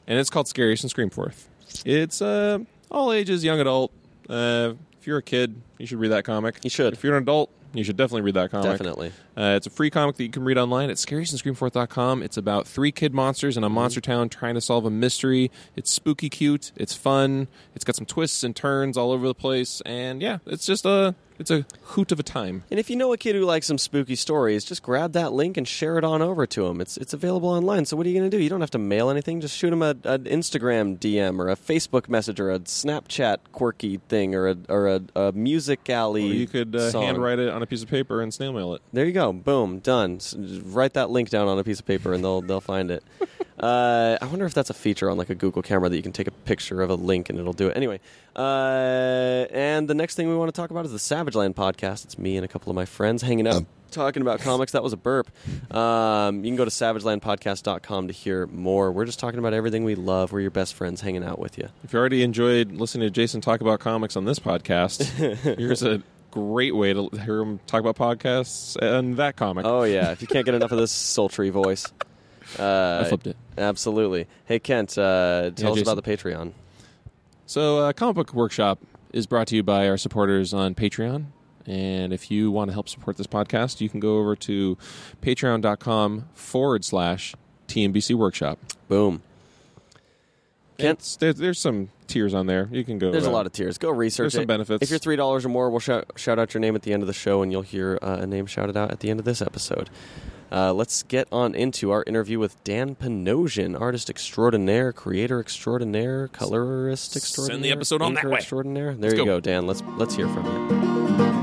and it's called Scariest and Screamforth. It's uh, all ages, young adult. Uh, if you're a kid, you should read that comic. You should. If you're an adult, you should definitely read that comic. Definitely. Uh, it's a free comic that you can read online at scariestandscreamforth.com. It's about three kid monsters in a monster town trying to solve a mystery. It's spooky cute. It's fun. It's got some twists and turns all over the place. And yeah, it's just a it's a hoot of a time. And if you know a kid who likes some spooky stories, just grab that link and share it on over to him. It's it's available online. So what are you going to do? You don't have to mail anything. Just shoot him a, an Instagram DM or a Facebook message or a Snapchat quirky thing or a or a, a music alley. Or you could uh, song. handwrite it on a piece of paper and snail mail it. There you go. Boom. Done. S- just write that link down on a piece of paper and they'll they'll find it. Uh, I wonder if that's a feature on like a Google camera that you can take a picture of a link and it'll do it. Anyway, uh, and the next thing we want to talk about is the Savage Land podcast. It's me and a couple of my friends hanging out. Talking about comics, that was a burp. Um, you can go to savagelandpodcast.com to hear more. We're just talking about everything we love. We're your best friends hanging out with you. If you already enjoyed listening to Jason talk about comics on this podcast, here's a great way to hear him talk about podcasts and that comic. Oh, yeah. If you can't get enough of this sultry voice. Uh, I flipped it. Absolutely. Hey, Kent, uh, tell us Jason. about the Patreon. So, uh, Comic Book Workshop is brought to you by our supporters on Patreon. And if you want to help support this podcast, you can go over to patreon.com forward slash TMBC Workshop. Boom. Kent? There, there's some tiers on there. You can go. There's a uh, lot of tiers. Go research There's some it. benefits. If you're three dollars or more, we'll shout, shout out your name at the end of the show, and you'll hear uh, a name shouted out at the end of this episode. Uh, let's get on into our interview with Dan Panosian, artist extraordinaire, creator extraordinaire, colorist extraordinaire. Send the episode on that way. Extraordinaire. There Let's you go. go, Dan. Let's let's hear from you.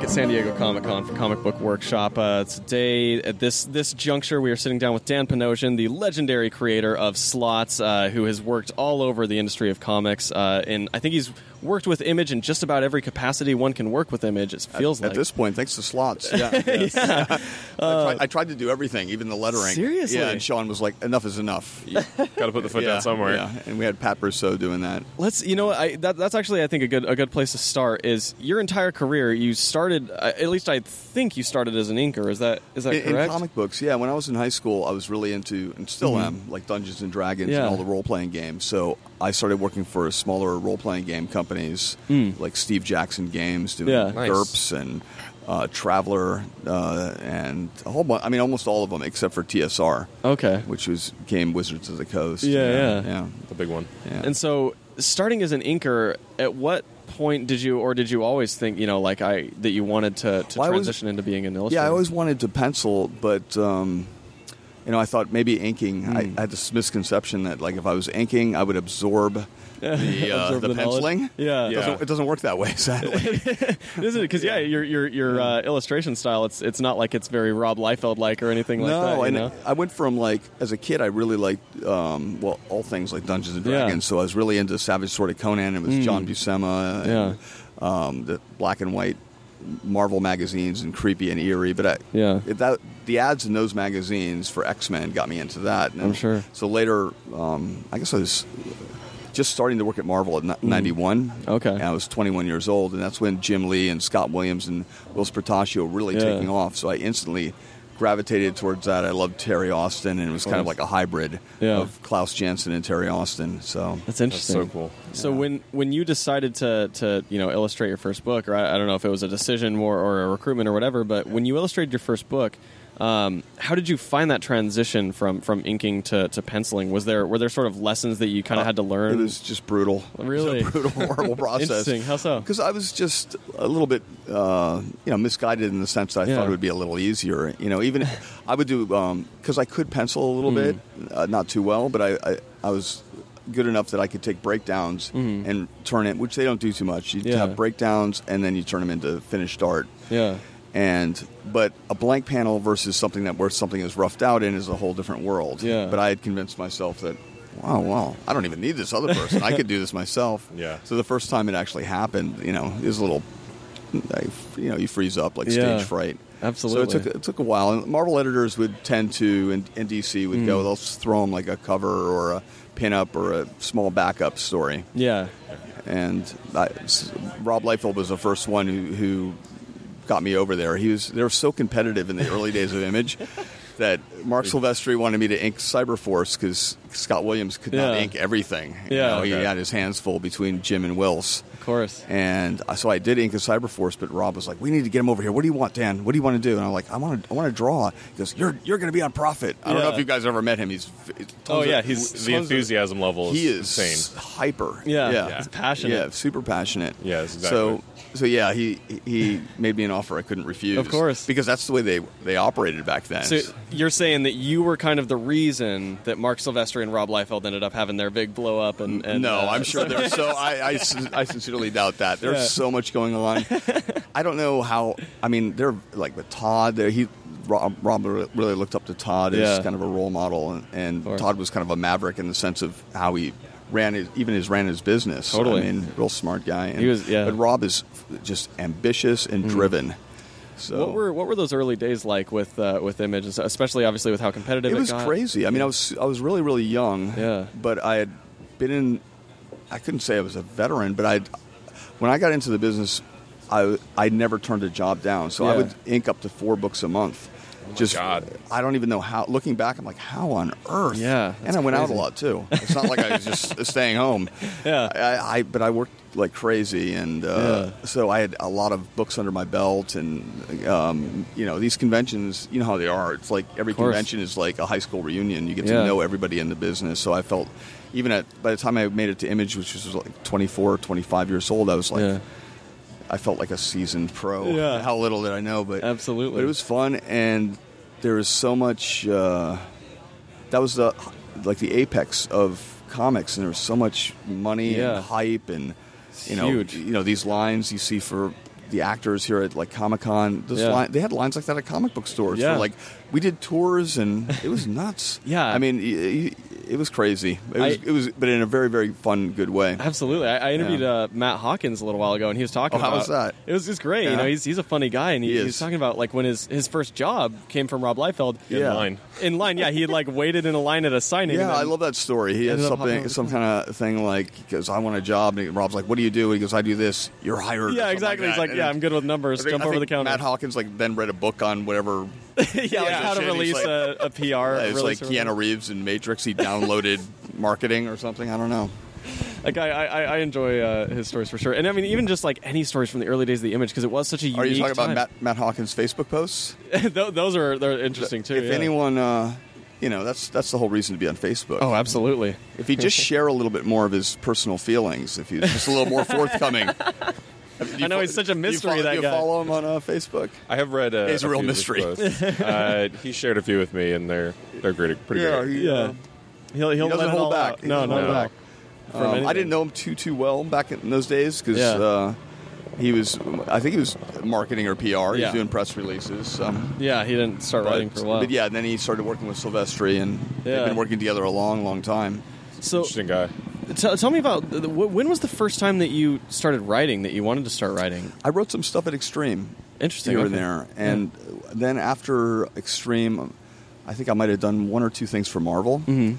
Back at San Diego Comic Con for Comic Book Workshop. Uh, today, at this this juncture, we are sitting down with Dan Panosian, the legendary creator of Slots, uh, who has worked all over the industry of comics. Uh, and I think he's worked with Image in just about every capacity one can work with Image. It feels at like at this point, thanks to slots. Yeah, yes. I, tried, I tried to do everything, even the lettering. Seriously? Yeah, and Sean was like, "Enough is enough." Got to put the foot yeah, down somewhere. Yeah, and we had Pat Brousseau doing that. Let's you know what, I that, that's actually I think a good a good place to start is your entire career. You started uh, at least I think you started as an inker. Is that is that In, in correct? comic books, yeah. When I was in high school, I was really into, and still am, like Dungeons and Dragons Yeah. and all the role playing games. So I started working for smaller role playing game companies, like Steve Jackson Games, doing Yeah. Nice. GURPS and uh, Traveller, uh, and a whole bunch. I mean, almost all of them except for TSR, okay. which was became Wizards of the Coast. Yeah, yeah. yeah. The big one. yeah. And so, starting as an inker, at what point did you, or did you always think, you know, like I that you wanted to, to Well, I was- transition into being an illustrator? Yeah, I always wanted to pencil, but um, you know, I thought maybe inking. I, Hmm. I had this misconception that like if I was inking, I would absorb the, uh, the, the penciling. Yeah. It doesn't, it doesn't work that way, sadly. Isn't it? Because yeah, your your your uh, illustration style. It's it's not like it's very Rob Liefeld like or anything like no, that. You and know? I went from like as a kid, I really liked um, well all things like Dungeons and Yeah. Dragons. So I was really into Savage Sword of Conan. And it was John Buscema, and, um, the black and white Marvel magazines, and creepy and eerie. But I, Yeah. it- that the ads in those magazines for X Men got me into that. And I'm sure. So later, um, I guess I was just starting to work at Marvel at '91. Hmm. Okay. and I was 21 years old, and that's when Jim Lee and Scott Williams and Whilce Portacio were really Yeah. taking off. So I instantly gravitated towards that. I loved Terry Austin, and it was kind of like a hybrid Yeah. of Klaus Janson and Terry Austin. So That's That's interesting. so cool. So when when you decided to to you know illustrate your first book, or I, I don't know if it was a decision or, or a recruitment or whatever, but when you illustrated your first book, um, how did you find that transition from from inking to, to penciling? Was there were there sort of lessons that you kind of had to learn? Uh, it was just brutal. Really? it was a brutal, horrible process. Interesting. How so? Because I was just a little bit, uh, you know, misguided in the sense that I Yeah. thought it would be a little easier. You know, even I would do because I could pencil a little bit, uh, not too well, but I, I I was good enough that I could take breakdowns and turn it, which they don't do too much. You Yeah. have breakdowns and then you turn them into finished art. yeah. And but a blank panel versus something that where something is roughed out in is a whole different world. Yeah. But I had convinced myself that, wow, well, I don't even need this other person. I could do this myself. Yeah. So the first time it actually happened, you know, was a little, you know, you freeze up like Yeah. stage fright. Absolutely. So it took it took a while. And Marvel editors would tend to, and, and DC would Mm. go, they'll throw them like a cover or a pinup or a small backup story Yeah. and I, Rob Liefeld was the first one who, who got me over there. He was they were so competitive in the early days of Image that Marc Silvestri wanted me to ink Cyberforce because Scott Williams could not Yeah. ink everything. You Yeah. know, he had his hands full between Jim and Whilce. Of course. And uh, so I did ink a Cyberforce, but Rob was like, "We need to get him over here. What do you want, Dan? What do you want to do?" And I'm like, "I want to, I want to draw." He goes, "You're, you're going to be on Prophet." I don't know if you guys ever met him. He's Oh, of- yeah, he's- The tons of- enthusiasm level is, he is insane. hyper. Yeah. yeah, He's passionate. Yeah, super passionate. Yeah, exactly So. So yeah, he he made me an offer I couldn't refuse. Of course. because that's the way they they operated back then. So you're saying that you were kind of the reason that Marc Silvestri and Rob Liefeld ended up having their big blow up, and, and no, uh, I'm sure there's so I, I, I sincerely doubt that. There's Yeah. so much going on. I don't know how. I mean, they're like with Todd. There, he Rob, Rob really looked up to Todd as Yeah. kind of a role model, and, and. Todd was kind of a maverick in the sense of how he ran his even his ran his business. Totally. I mean, real smart guy. And, He was- yeah. But Rob is just ambitious and driven. So What were what were those early days like with uh, with Image, especially obviously with how competitive it it, was got? crazy. I mean, I was I was really really young. Yeah. But I had been in. I couldn't say I was a veteran, but I, when I got into the business, I I never turned a job down. So I would ink up to four books a month. Just God. I don't even know how. Looking back, I'm like, how on earth? Yeah, and I went out a lot too. It's not like I was just staying home. Yeah. I, I but I worked like crazy, and uh, so I had a lot of books under my belt, and um, you know these conventions, you know how they are. It's like every convention is like a high school reunion. You get Yeah. to know everybody in the business. So I felt, even at by the time I made it to Image, which was like 24, 25 years old, I was like. Yeah. I felt like a seasoned pro. Yeah. How little did I know, but Absolutely. but it was fun, and there was so much. Uh, that was the like the apex of comics, and there was so much money Yeah. and hype, and you know, huge. you know these lines you see for the actors here at like Comic Con. Yeah. line, they had lines like that at comic book stores. Yeah. For, like we did tours, and it was nuts. Yeah. I mean, y- y- it was crazy. It was, I- it was, but in a very, very fun, good way. Absolutely. I, I interviewed Yeah. uh, Matt Hawkins a little while ago, and he was talking about Oh, how about was that? It was just great. You know, he's, he's a funny guy, and he, He he was talking about like when his, his first job came from Rob Liefeld. In Yeah. line. In line, yeah, he had like waited in a line at a signing. Yeah, I love that story. He had ended up hopping something, some kind of thing like, because "I want a job," and Rob's like, "What do you do?" And He goes, "I do this. You're hired." Yeah, exactly. Like He's like, And yeah, I'm good with numbers. I think- Jump I over the counter. Matt Hawkins like then read a book on whatever. yeah, like Yeah, how to release like- a, a PR. It's like Keanu. Reeves in Matrix. He downloaded marketing or something. I don't know. Like I, I, I enjoy uh, his stories for sure, and I mean even just like any stories from the early days of the image because it was such a unique. Are you talking about. Matt, Matt Hawkins' Facebook posts? Th- Those are they're interesting too. if yeah. anyone, uh, you know, that's that's the whole reason to be on Facebook. oh, absolutely. If he just share a little bit more of his personal feelings, if he's just a little more forthcoming. Do you I know he's such a do you mystery, follow- that do you guy. follow him on uh, Facebook? I have read. Uh, He's a real few of his mystery. uh, he shared a few with me, and they're they're great, pretty yeah, great. he, Yeah. uh, He'll he'll he doesn't hold back. He No, no, hold no. back. Um, I didn't know him too too well back in those days because Yeah. uh, he was. I think he was marketing or PR. He was doing press releases. Um, Yeah, he didn't start but, writing for a while. but yeah, then he started working with Silvestri, and Yeah. they've been working together a long, long time. So Interesting guy. Tell, tell me about the, wh- when was the first time that you started writing? That you wanted to start writing? I wrote some stuff at Extreme Interesting. here okay. and there, and then after Extreme, I think I might have done one or two things for Marvel, Mhm.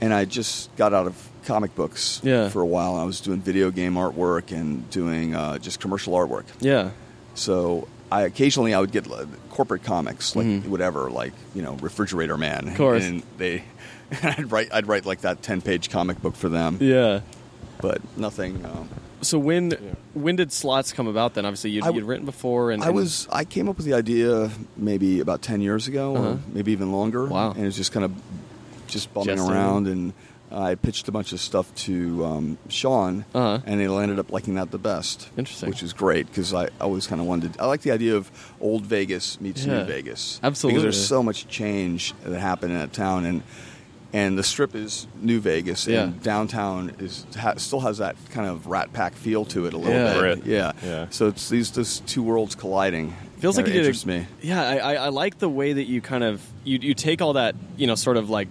and I just got out of comic books Yeah. for a while. I was doing video game artwork and doing uh, just commercial artwork. Yeah. So I occasionally I would get like, corporate comics, like Mhm. whatever, like you know, Refrigerator Man. Of course. And they, I'd write I'd write like that ten page comic book for them, Yeah. but nothing. Um, So when when did slots come about? Then obviously you'd, I you'd written before, and I was I came up with the idea maybe about ten years ago, Uh-huh. or maybe even longer. Wow. And it's just kind of just bumming Gestating. around, and I pitched a bunch of stuff to um, Sean, Uh-huh. and they ended up liking that the best. Interesting. which is great because I always kind of wanted. I like the idea of old Vegas meets Yeah. new Vegas. Absolutely. because there's so much change that happened in that town, and and the strip is New Vegas, Yeah. and downtown is ha, still has that kind of Rat Pack feel to it a little Yeah. bit. Yeah, Yeah. So it's these those two worlds colliding. feels like Kinda you did. interests A, me. Yeah, I, I, I like the way that you kind of you you take all that you know sort of like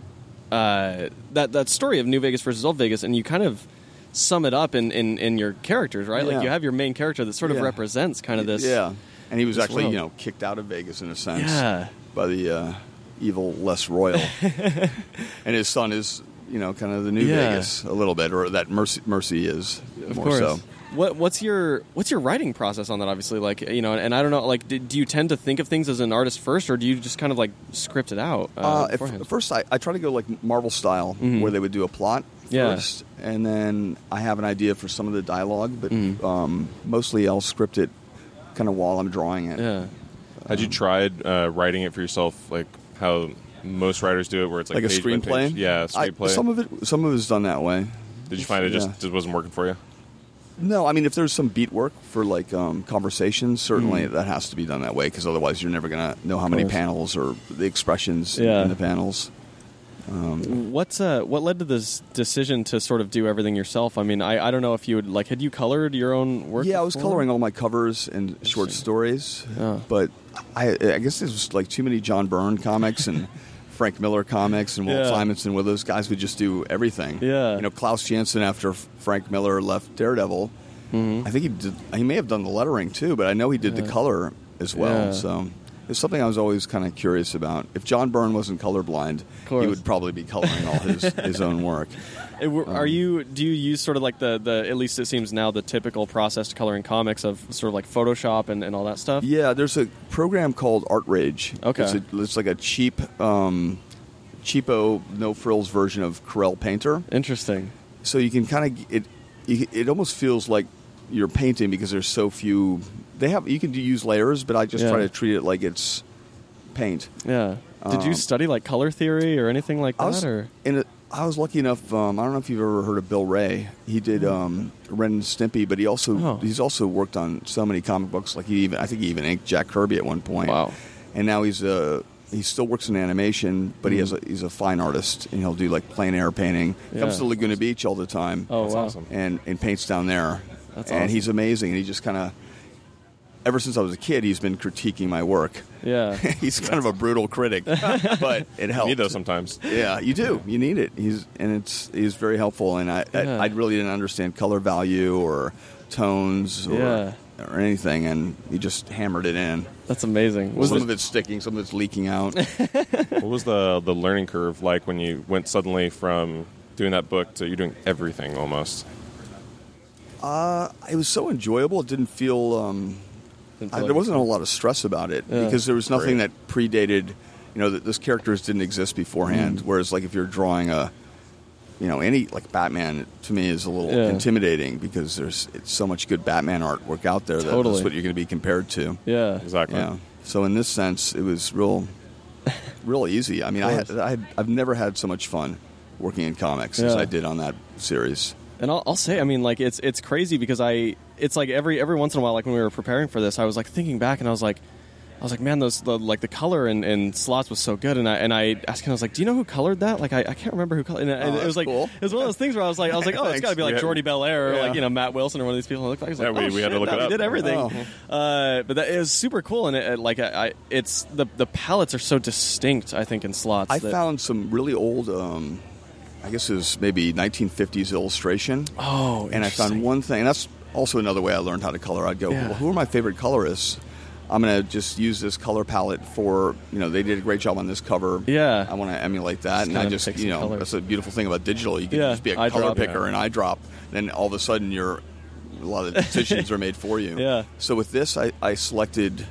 uh, that that story of New Vegas versus Old Vegas, and you kind of sum it up in, in, in your characters, right? Yeah. Like you have your main character that sort of Yeah. represents kind of this. Yeah, and he was actually world. you know kicked out of Vegas in a sense Yeah. by the uh, evil less Royal, and his son is you know kind of the New Yeah. Vegas a little bit, or that Mercy Mercy is Of more course. so. What what's your what's your writing process on that? Obviously, like you know, and I don't know, like, do, do you tend to think of things as an artist first, or do you just kind of like script it out? Uh, Uh, at first, I, I try to go like Marvel style, Mhm. where they would do a plot Yeah. first, and then I have an idea for some of the dialogue, but Mhm. um, mostly I'll script it kind of while I'm drawing it. yeah, Had you tried uh, writing it for yourself, like how most writers do it, where it's like, Like, a page by screenplay. page? Yeah, I- screenplay. some of it, some of it is done that way. Did you find it just, Yeah. just wasn't working for you? No, I mean if there's some beat work for like um, conversations, certainly Mm. that has to be done that way because otherwise you're never gonna know how many panels or the expressions Yeah. in the panels. What's uh what led to this decision to sort of do everything yourself? I mean, I, I don't know if you would like had you colored your own work? Yeah, I was before? coloring all my covers and short stories, Yeah. but I, I guess there was like too many John Byrne comics and Frank Miller comics and Walt Yeah. Simonson, where those guys would just do everything. Yeah. you know, Klaus Janson after F- Frank Miller left Daredevil, Mhm. I think he did. He may have done the lettering too, but I know he did the color as well. Yeah. So. It's something I was always kind of curious about. If John Byrne wasn't colorblind, he would probably be coloring all his, his own work. It Um, are you? Do you use sort of like the, the at least it seems now the typical process to coloring comics of sort of like Photoshop and, and all that stuff? Yeah, there's a program called Art Rage. Okay. it's, a, it's like a cheap, um, cheapo, no frills version of Corel Painter. Interesting. So you can kind of it. It almost feels like you're painting because there's so few. They have you can do- use layers, but I just Yeah. try to treat it like it's paint. Yeah. Did you Um, study like color theory or anything like that? I was, or and it, I was lucky enough. Um, I don't know if you've ever heard of Bill Wray. He did um, Ren and Stimpy, but he also Oh. he's also worked on so many comic books. Like he even I think he even inked Jack Kirby at one point. Wow. And now he's a he still works in animation, but he has a, he's a fine artist, and he'll do like plein air painting. Yeah. Comes to Laguna Beach all the time. oh That's wow. awesome. and and paints down there. That's and awesome. he's amazing. And he just kind of ever since I was a kid, he's been critiquing my work. Yeah. he's kind of a brutal critic, but it You helps. need those sometimes. Yeah, you do. You need it. He's and it's he's very helpful. And I Yeah. I, I really didn't understand color value or tones or Yeah. or anything, and he just hammered it in. That's amazing. Was some it, of it's sticking, some of it's leaking out. What was the the learning curve like when you went suddenly from doing that book to you're doing everything almost? uh, it was so enjoyable. It didn't feel. Um, didn't I, there wasn't a lot of stress about it Yeah. because there was nothing Great. that predated. You know, that those characters didn't exist beforehand. Mm. Whereas, like if you're drawing a, you know, any like Batman to me is a little Yeah. intimidating because there's it's so much good Batman artwork out there that that's what you're going to be compared to. Yeah. Exactly. Yeah. So in this sense, it was real, real easy. I mean, I, had, I had, I've never had so much fun working in comics as I did on that series. And I'll, I'll say, I mean, like it's it's crazy because I it's like every every once in a while, like when we were preparing for this, I was like thinking back and I was like, I was like, man, those the, like the color and, and slots was so good, and I and I asked him, I was like, do you know who colored that? Like, I, I can't remember who colored. And, and Oh, it was like cool. it was one of those things where I was like, I was like, oh, it's got to be like Yeah. Jordie Bellaire or Yeah. like you know Matt Wilson or one of these people. It looked like I was like, Yeah, we- oh, we had to look no, it we did everything. Oh. Uh, but that is super cool, and it, it, like I, I, it's the the palettes are so distinct. I think in slots. I that- found some really old, um, I guess it was maybe 1950s illustration. Oh, and I found one thing. And that's also another way I learned how to color. I'd go, Yeah. well, who are my favorite colorists? I'm going to just use this color palette for, you know, they did a great job on this cover. Yeah. I want to emulate that. and I just, you know, colors. that's a beautiful thing about digital. You can Yeah, just be a eye color drop, picker yeah. and eye drop. Then all of a sudden you're, a lot of decisions are made for you. Yeah. So with this, I, I selected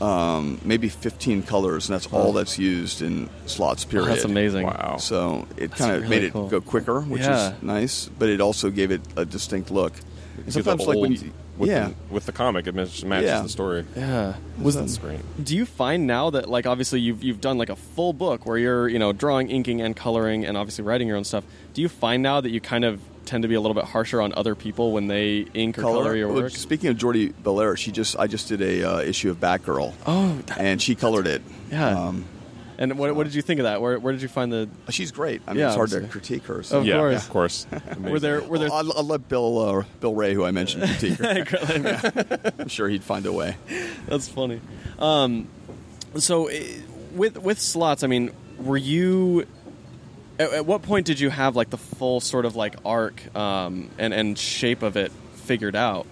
um, maybe 15 colors, and that's all that's used in slots, Oh, period. that's amazing. Wow. So it kind of really made it cool. go quicker, which Yeah. is nice, but it also gave it a distinct look. And sometimes, that like when you, with yeah, the, with the comic, it matches, matches Yeah. the story. Yeah. Was That's great. Do you find now that like obviously you've you've done like a full book where you're you know drawing, inking, and coloring, and obviously writing your own stuff? Do you find now that you kind of tend to be a little bit harsher on other people when they ink or color, your Well, work? speaking of Jordie Bellaire, she just I just did a uh, issue of Batgirl, Oh, that- and she colored it. Yeah. um, and what, what did you think of that? Where where did you find the? she's great. I mean, Yeah, it's hard to critique her. So. Of yeah, course. of course. Were there were there? I'll, I'll let Bill uh, Bill Wray, who I mentioned, critique her. I'm sure he'd find a way. That's funny. Um, so eh, with with slots, I mean, were you? At, at what point did you have like the full sort of like arc um, and and shape of it figured out?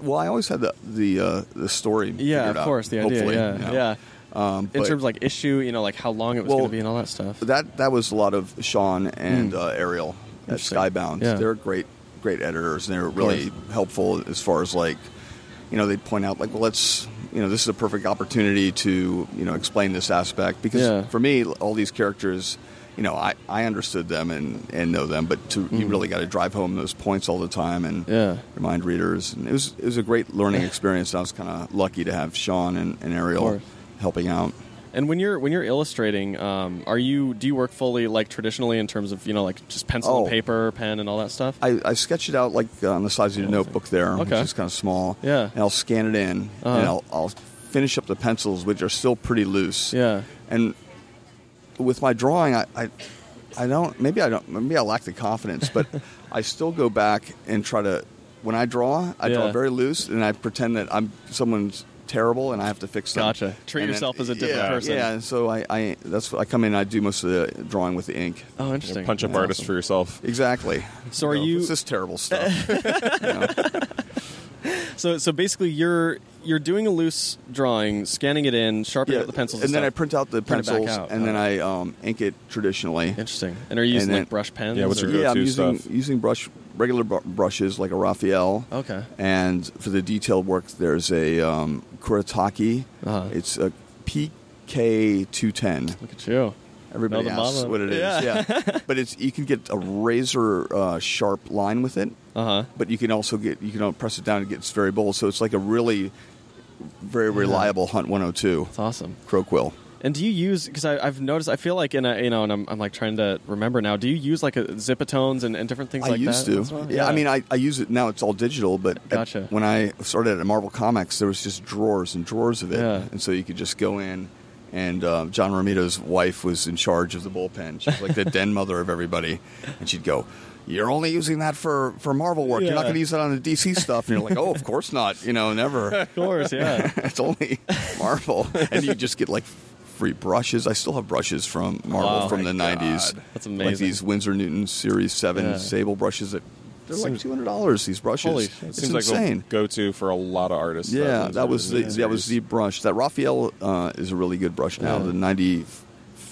Well, I always had the the uh, the story. Yeah, figured of out, course, the idea. yeah, you know. yeah. Um, In terms of like issue, you know, like how long it was Well, going to be and all that stuff. that that was a lot of Sean and uh, Ariel at. Skybound. Yeah. They're great, great editors, and they're really helpful as far as like, you know, they'd point out like, well, let's, you know, this is a perfect opportunity to, you know, explain this aspect because Yeah. for me, all these characters. You know, I, I understood them and, and know them, but to, you really got to drive home those points all the time and. Yeah. remind readers. And it was it was a great learning experience. I was kind of lucky to have Sean and, and Ariel helping out. And when you're when you're illustrating, um, are you do you work fully like traditionally in terms of you know like just pencil and Oh. paper, pen, and all that stuff? I, I sketch it out like uh, on the size of your notebook there, which Okay. is kind of small. Yeah. And I'll scan it in, Uh-huh. and I'll, I'll finish up the pencils, which are still pretty loose. yeah. And with my drawing, I, I, I don't. Maybe I don't. Maybe I lack the confidence, but I still go back and try to. When I draw, I Yeah. draw very loose, and I pretend that I'm someone's terrible, and I have to fix them. Gotcha. Treat And then- yourself as a different yeah, person. Yeah. And so I, I, that's what I come in. and I do most of the drawing with the ink. Oh, interesting. Punch up Yeah. artist for yourself. Exactly. So are know, you- It's this terrible stuff. You know? So so basically, you're you're doing a loose drawing, scanning it in, sharpening up the pencils, and and, then I print out the Print pencils, out. and then Oh. I um, ink it traditionally. Interesting. And are you using And like then- brush pens? Yeah, what's your or- go- yeah, I'm using stuff. using brush regular br- brushes like a Raphael. Okay. And for the detailed work, there's a um, Kuretake. Uh-huh. It's a PK210. Look at you. Everybody Know the asks what it is. Yeah. Yeah, but it's you can get a razor uh, sharp line with it. Uh huh. But you can also get you can press it down; and it gets very bold. So it's like a really very reliable Hunt 102 It's awesome. crow quill. And do you use because I've noticed I feel like in a you know and I'm, I'm like trying to remember now. Do you use like a zipatones and, and different things I like used that? to. well? Yeah, I mean, I, I use it now. It's all digital, but at- Gotcha. when I started at Marvel Comics, there was just drawers and drawers of it, Yeah. and so you could just go in. And uh, John Romita's wife was in charge of the bullpen. She was like the den mother of everybody, and she'd go. You're only using that for, for Marvel work. You're not going to use that on the DC stuff. And you're like, oh, of course not. You know, never. of course, yeah. it's only Marvel, and you just get like free brushes. I still have brushes from Marvel Wow. from the My '90s. God. That's Like these Winsor Newton Series Seven Yeah. sable brushes that they're like two hundred dollars. These brushes. Holy- It it's seems like insane. a go-to for a lot of artists. yeah, ones that was the that was the brush. That Raphael uh, is a really good brush now. Yeah. The ninety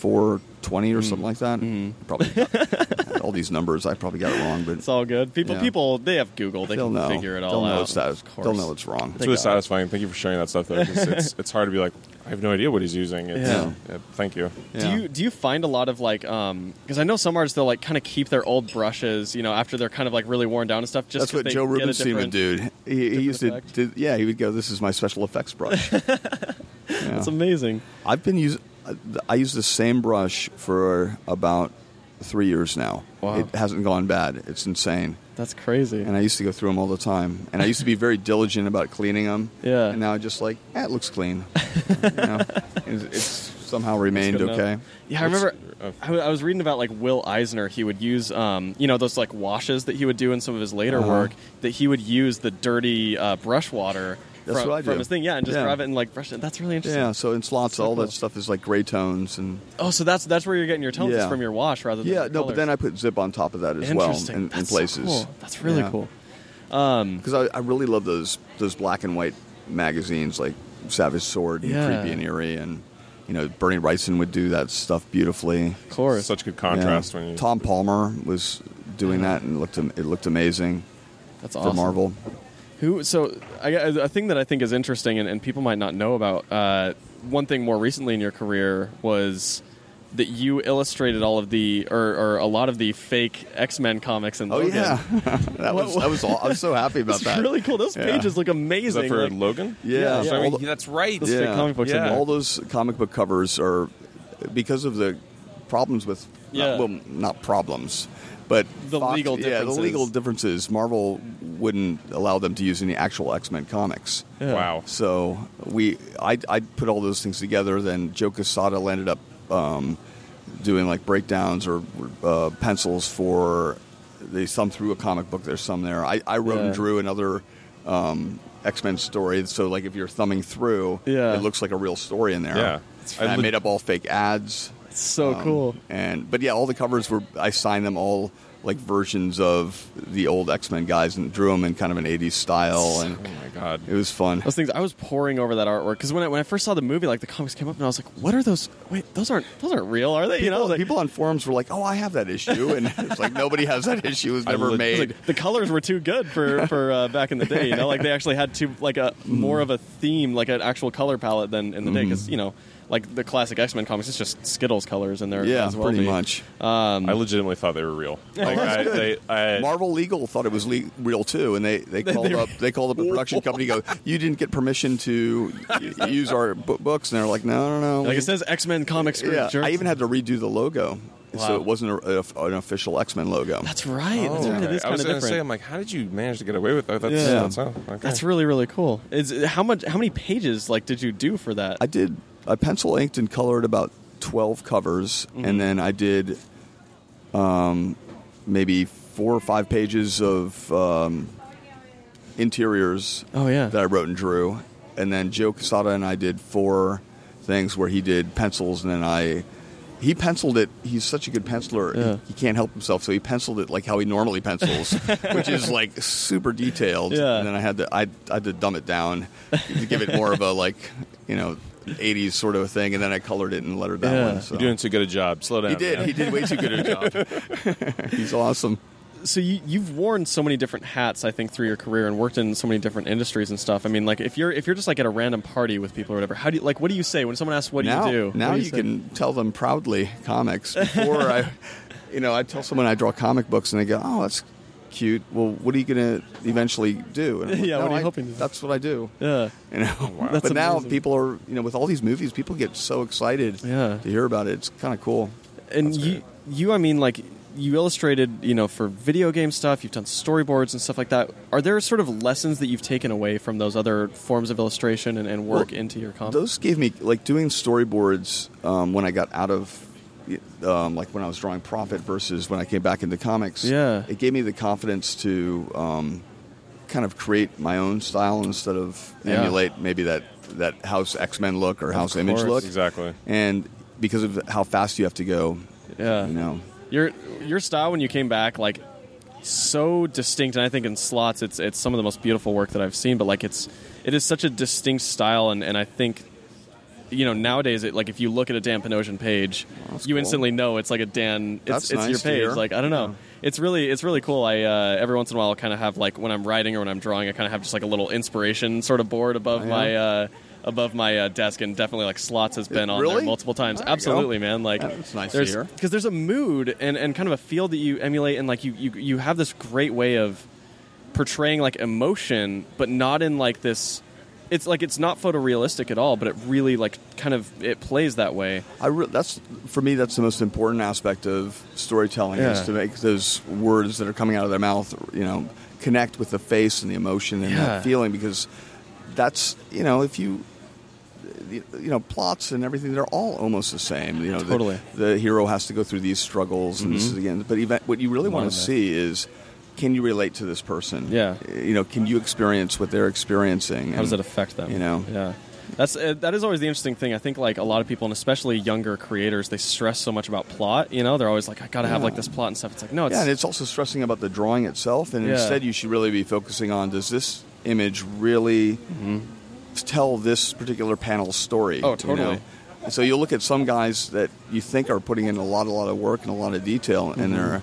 four twenty or something like that. Mm. Probably got all these numbers. I probably got it wrong, but It's all good. People, Yeah. people, they have Google. They they'll can know. figure it all they'll out. know it's that. Of course. They'll know it's wrong. It's really God. satisfying. Thank you for sharing that stuff, though. 'cause it's it's hard to be like, I have no idea what he's using. It's, Yeah. yeah, Thank you. Do you do you find a lot of like um because I know some artists they'll like kind of keep their old brushes you know after they're kind of like really worn down and stuff. Just That's 'cause what they Joe get a Rubenstein would different- do. He, he used to, effect. to, yeah, he would go, "This is my special effects brush." Yeah. That's amazing. I've been using. I use the same brush for about three years now. Wow. It hasn't gone bad. It's insane. That's crazy. and I used to go through them all the time. And I used to be very diligent about cleaning them. Yeah. And now I just like, eh, it looks clean. you know, it's, it's somehow remained good enough. okay. Yeah, I remember. I was reading about like Will Eisner. He would use, um, you know, those like washes that he would do in some of his later Uh-huh. work. That he would use the dirty uh, brush water That's from, what I from his thing. Yeah, and just Yeah. grab it and like brush it. That's really interesting. Yeah. So in slots, So all cool. that stuff is like gray tones and. Oh, so that's that's where you're getting your tones is Yeah. from your wash rather than Yeah, the no, but then I put zip on top of that as well Interesting. in, in That's so places. cool. That's really Yeah. cool. Um, Because I, I really love those those black and white magazines like Savage Sword and Yeah. Creepy and Eerie and you know Bernie Wrightson would do that stuff beautifully. of course. Such good contrast Yeah. when you. Tom Palmer was doing that and it looked am- it looked amazing that's for. Marvel. Who? So I, a thing that I think is interesting, and, and people might not know about. Uh, one thing more recently in your career was that you illustrated all of the, or, or a lot of the fake X Men comics and Oh Logan. yeah, that was that was all, I was so happy about It's that. really cool. Those Yeah. pages look Is amazing. that for like- Logan? Yeah, Yeah. I mean, the- that's right. Those fake Yeah. comic books. Yeah. all those comic book covers are because of the problems with Yeah. not, well not problems but The legal yeah the legal differences marvel wouldn't allow them to use any actual x-men comics Yeah. Wow. so we I, I put all those things together then joe quesada ended up um, doing like breakdowns or uh, pencils for they some through a comic book there's some there i, I wrote Yeah. and drew another um, x-men story so like if you're thumbing through Yeah. it looks like a real story in there Yeah. and I, I made up all fake ads. It's so Um, cool. And but yeah, all the covers were I signed them all like versions of the old X Men guys and drew them in kind of an '80s style, and Oh my god. it was fun. Those things. I was poring over that artwork because when I, when I first saw the movie, like the comics came up, and I was like, "What are those? Wait, those aren't those aren't real, are they?" you know, People, like, people on forums were like, "Oh, I have that issue," and it's like nobody has that issue. It was I never leg- made. like the colors were too good for for uh, back in the day. You know, like they actually had too like a more of a theme, like an actual color palette than in the day. Because you know, like the classic X Men comics, it's just Skittles colors in there. yeah, as well pretty be. much. Um, I legitimately thought they were real. Like, I, they, I, Marvel Legal thought it was le- real too, and they, they called they- up they called up a production company. Go, you didn't get permission to use our bu- books, and they're like, no, no, no. like we- it says X Men comics. Yeah, jerks. I even had to redo the logo, Wow. so it wasn't a, a, an official X Men logo. That's right. Oh, That's right. It okay. is I was going to say, I'm like, how did you manage to get away with that? That's, Yeah. that's, oh, okay. That's really really cool. Is how much? How many pages like did you do for that? I did. I pencil inked and colored about twelve covers, Mm-hmm. and then I did um, maybe four or five pages of um, interiors oh yeah. that I wrote and drew, and then Joe Quesada and I did four things where he did pencils, and then I. He penciled it. He's such a good penciler. Yeah. He, he can't help himself, so he penciled it like how he normally pencils, which is like super detailed. Yeah. And then I had to I, I had to dumb it down to give it more of a like you know 80s sort of a thing, and then I colored it and lettered that Yeah. one. So. You're doing too good a job. Slow down. he did. man. He did way too good a job. He's awesome. so you, you've worn so many different hats i think through your career and worked in so many different industries and stuff i mean like if you're if you're just like at a random party with people or whatever how do you like what do you say when someone asks what now, do you do Now do you, say? can tell them proudly comics. Before I, you know, I tell someone I draw comic books, and they go, "Oh, that's cute. Well, what are you going to eventually do?" And I'm like, Yeah, what "No, are you I- hoping to do?" That's what I do. yeah You know, but now people are, you know, with all these movies, people get so excited Yeah. to hear about it. It's kind of cool. and you you i mean like you illustrated you know for video game stuff you've done storyboards and stuff like that are there sort of lessons that you've taken away from those other forms of illustration and, and work Well, into your comics Those gave me like doing storyboards um, when I got out of um, like when I was drawing Prophet versus when I came back into comics. Yeah. it gave me the confidence to um, kind of create my own style instead of Yeah. emulate maybe that that House X Men look or House Image look. Exactly. And because of how fast you have to go, yeah you know, your your style when you came back like so distinct and i think in slots it's it's some of the most beautiful work that i've seen but like it's it is such a distinct style and, and i think you know nowadays it like if you look at a dan panosian page that's you cool. instantly know it's like a dan it's, it's your nice to page like i don't know Yeah. it's really it's really cool i uh, every once in a while kind of have like when i'm writing or when i'm drawing i kind of have just like a little inspiration sort of board above Oh, yeah? my uh above my uh, desk and definitely like slots has been on there multiple times There absolutely man like That's nice to there's hear. because there's a mood and, and kind of a feel that you emulate and like you, you you have this great way of portraying like emotion but not in like this it's like it's not photorealistic at all, but it really like kind of it plays that way. I re- that's for me. That's the most important aspect of storytelling is to make those words that are coming out of their mouth, you know, connect with the face and the emotion and Yeah. that feeling. Because that's you know, if you you know plots and everything, they're all almost the same. You know, the- Totally. The, hero has to go through these struggles, and mm-hmm. this is again. But event, what you really want to see is. Can you relate to this person? Yeah. You know, can you experience what they're experiencing? How does it affect them? you know? yeah. That's uh, that is always the interesting thing. I think like a lot of people, and especially younger creators, they stress so much about plot. You know, they're always like, I gotta have like this plot and stuff. It's like no, it's Yeah, and it's also stressing about the drawing itself, and Yeah. instead you should really be focusing on does this image really tell this particular panel's story? Mm-hmm. Oh, you totally. know? So you'll look at some guys that you think are putting in a lot, a lot of work and a lot of detail, Mm-hmm. and they're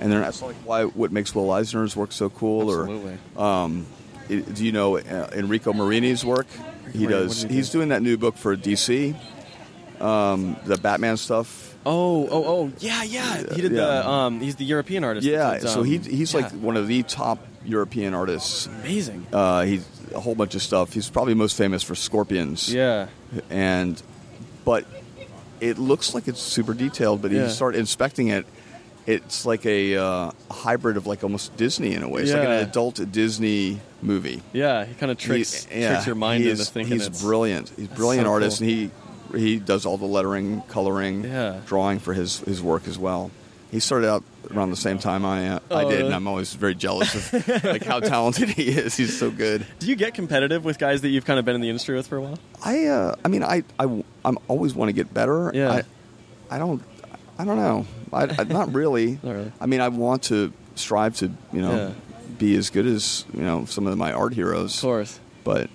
and they're not. It's like why what makes Will Eisner's work so cool, absolutely. or um, i- do you know uh, Enrico Marini's work? He does. he He's do? doing that new book for DC, um, the Batman stuff. oh, oh, oh, yeah, yeah. He did Yeah. the um, he's the European artist. Yeah, did, so um, he, he's like one of the top European artists. amazing. Uh, he's a whole bunch of stuff. He's probably most famous for Scorpions. yeah, And, but it looks like it's super detailed. But Yeah. you start inspecting it, it's like a uh, hybrid of like almost Disney in a way. It's like an adult Disney movie. yeah. He kind of tricks He- yeah, tricks your mind into thinking he's it's brilliant. He's a brilliant so artist, cool. and he he does all the lettering, coloring, Yeah. drawing for his his work as well. He started out around the same time I uh, I Oh, did, and I'm always very jealous of like how talented he is. He's so good. Do you get competitive with guys that you've kind of been in the industry with for a while? I uh, I mean I I I'm always want to get better. Yeah. I, I don't I don't know. I, I not really. Not really. I mean I want to strive to you know Yeah. be as good as you know some of my art heroes. Of course. But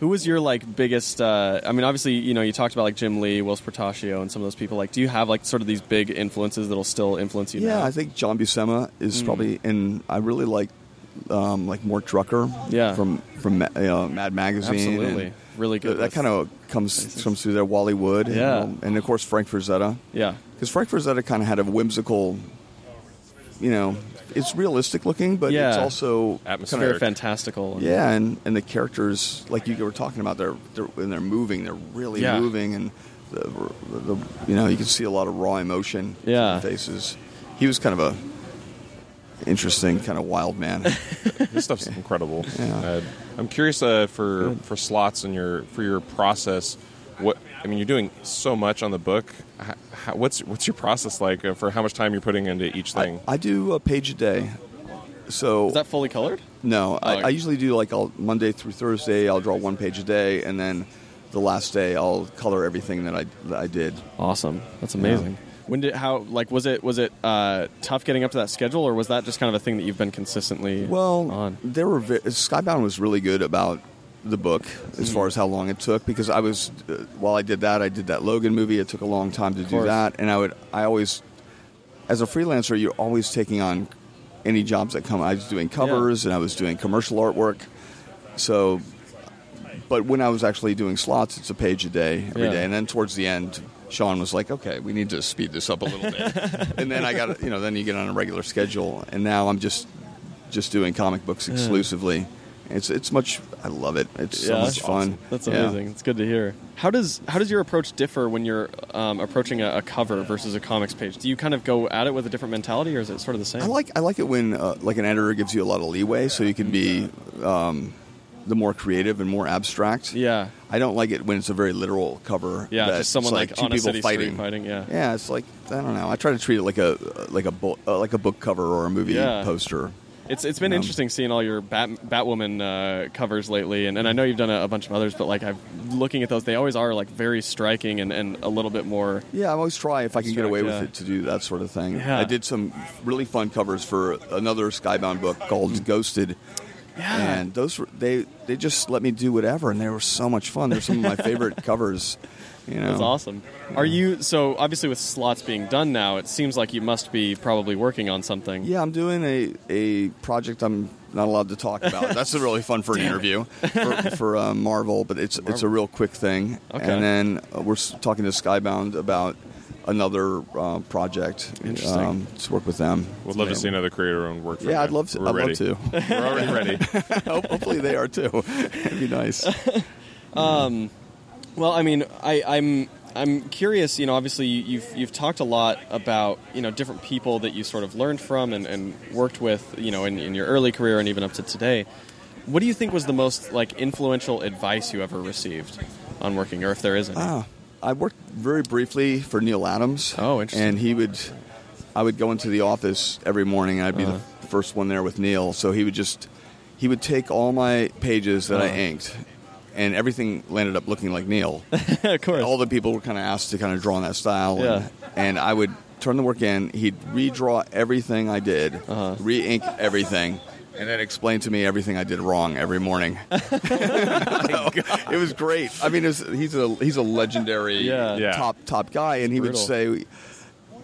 Who was your like biggest? Uh, I mean, obviously, you know, you talked about like Jim Lee, Whilce Portacio, and some of those people. Like, do you have like sort of these big influences that'll still influence you? Yeah, now? I think John Buscema is Mm. probably, and I really like um, like Mort Drucker. Yeah. from from uh, Mad Magazine. absolutely and really good. That, kind of comes comes through there. Wally Wood. Yeah. and, and of course Frank Frazetta. yeah, Because Frank Frazetta kind of had a whimsical, you know, it's realistic looking, but Yeah. it's also Atmosphere. very fantastical. and- yeah, and, and the characters, like you were talking about, they're, they're when they're moving, they're really Yeah. moving, and the, the you know you can see a lot of raw emotion in Yeah. their faces. He was kind of a interesting, kind of wild man. This stuff's incredible. Yeah. Uh, I'm curious uh, for for slots and your for your process. What I mean, you're doing so much on the book. How, how, what's what's your process like uh, for how much time you're putting into each thing? I do a page a day, so Is that fully colored? No, I, Oh, I usually do like I'll, Monday through Thursday. I'll draw one page a day, and then the last day I'll color everything that I that I did. Awesome. That's amazing. When did how like was it was it uh, tough getting up to that schedule or was that just kind of a thing that you've been consistently Well, on? there were ve- Skybound was really good about the book as Mm. far as how long it took because I was uh, while I did that I did that Logan movie. It took a long time to do course. that, and I would I always as a freelancer you're always taking on any jobs that come. I was doing covers and I was doing commercial artwork, so. But when I was actually doing slots, it's a page a day every day, Yeah. and then towards the end, Sean was like, "Okay, we need to speed this up a little bit." and then I got, you know, then you get on a regular schedule, and now I'm just just doing comic books exclusively. It's it's much. I love it. It's so much fun. awesome. That's Yeah. amazing. It's good to hear. How does how does your approach differ when you're um, approaching a, a cover versus a comics page? Do you kind of go at it with a different mentality, or is it sort of the same? I like I like it when uh, like an editor gives you a lot of leeway, so you can be um, the more creative and more abstract. Yeah, I don't like it when it's a very literal cover. yeah. Just someone it's like, two people fighting. fighting. Yeah. Yeah, it's like I don't know. I try to treat it like a like a book uh, like a book cover or a movie Yeah. poster. It's it's been Um, interesting seeing all your Bat, Batwoman uh, covers lately, and, and I know you've done a, a bunch of others, but like I'm looking at those, they always are like very striking and, and a little bit more. Yeah, I always try if I can get away yeah. with it to do that sort of thing. Yeah. I did some really fun covers for another Skybound book called Ghosted. Yeah. And those were they they just let me do whatever and they were so much fun. They're some of my favorite covers. You know. That's awesome. Are you so obviously with slots being done now? It seems like you must be probably working on something. Yeah, I'm doing a, a project I'm not allowed to talk about. That's really fun for an interview for, for uh, Marvel, but it's it's a real quick thing. Okay. And then uh, we're talking to Skybound about another uh, project Interesting. um, to work with them. We'd love to see another creator-owned work. From Yeah, you. I'd love to. We're I'd ready. love to. We're already ready. Hopefully they are too. It'd be nice. Well, I mean, I, I'm I'm curious. You know, obviously you- you've you've talked a lot about you know different people that you sort of learned from and, and worked with. You know, in, in your early career and even up to today. What do you think was the most like influential advice you ever received on working, or if there is any? Ah, I worked very briefly for Neal Adams. Oh, interesting. And he would, I would go into the office every morning. and I'd be Uh-huh. the first one there with Neal. So he would just, he would take all my pages that I Uh-huh. inked, and everything landed up looking like Neal. of course. all the people were kind of asked to kind of draw in that style. Yeah. And, and I would turn the work in. He'd redraw everything I did, Uh-huh. re-ink everything. And then explain to me everything I did wrong every morning. So, it was great. I mean, was, he's a he's a legendary Yeah. Yeah. top top guy, and he would say,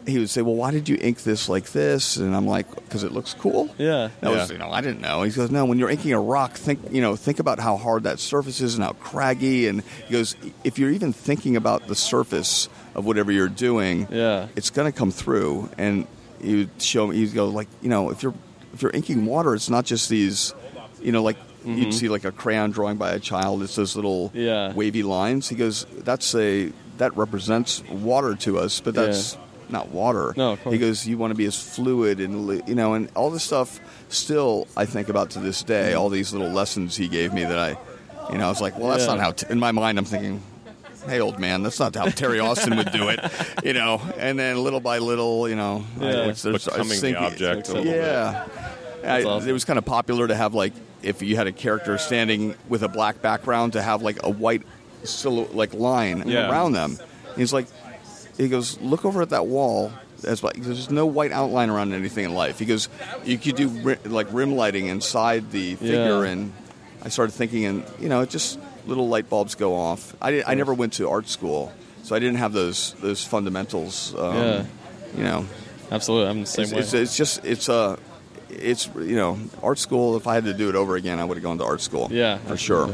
he would say, "Well, why did you ink this like this?" And I'm like, "Because it looks cool." Yeah. That was, you know, I didn't know. He goes, no, when you're inking a rock, think, you know, think about how hard that surface is and how craggy. And he goes, if you're even thinking about the surface of whatever you're doing, Yeah. it's going to come through. And he would show me, he'd go like, you know, if you're if you're inking water, it's not just these, you know, like you'd see like a crayon drawing by a child. It's those little Mm-hmm. Yeah. wavy lines. He goes, that's a that represents water to us, but that's not water. No, of course. He goes, you want to be as fluid and you know, and all this stuff. Still, I think about to this day. All these little lessons he gave me that I, you know, I was like, well, that's Yeah. not how. T-. In my mind, I'm thinking, hey, old man, that's not how Terry Austin would do it, you know. And then little by little, you know, Yeah. which there's- I was Becoming the object a little bit. Yeah, I, awesome. it was kind of popular to have like if you had a character standing with a black background to have like a white silhouette like line Yeah. around them. He's like, he goes, look over at that wall. As like, there's no white outline around anything in life. He goes, you could do ri- like rim lighting inside the figure, Yeah. and I started thinking, and you know, it just little light bulbs go off. I, did, I never went to art school, so I didn't have those those fundamentals. Um, Yeah. You know, Absolutely, I'm the same it's, way. it's, it's just it's a it's you know art school. If I had to do it over again, I would have gone to art school. Yeah, for sure.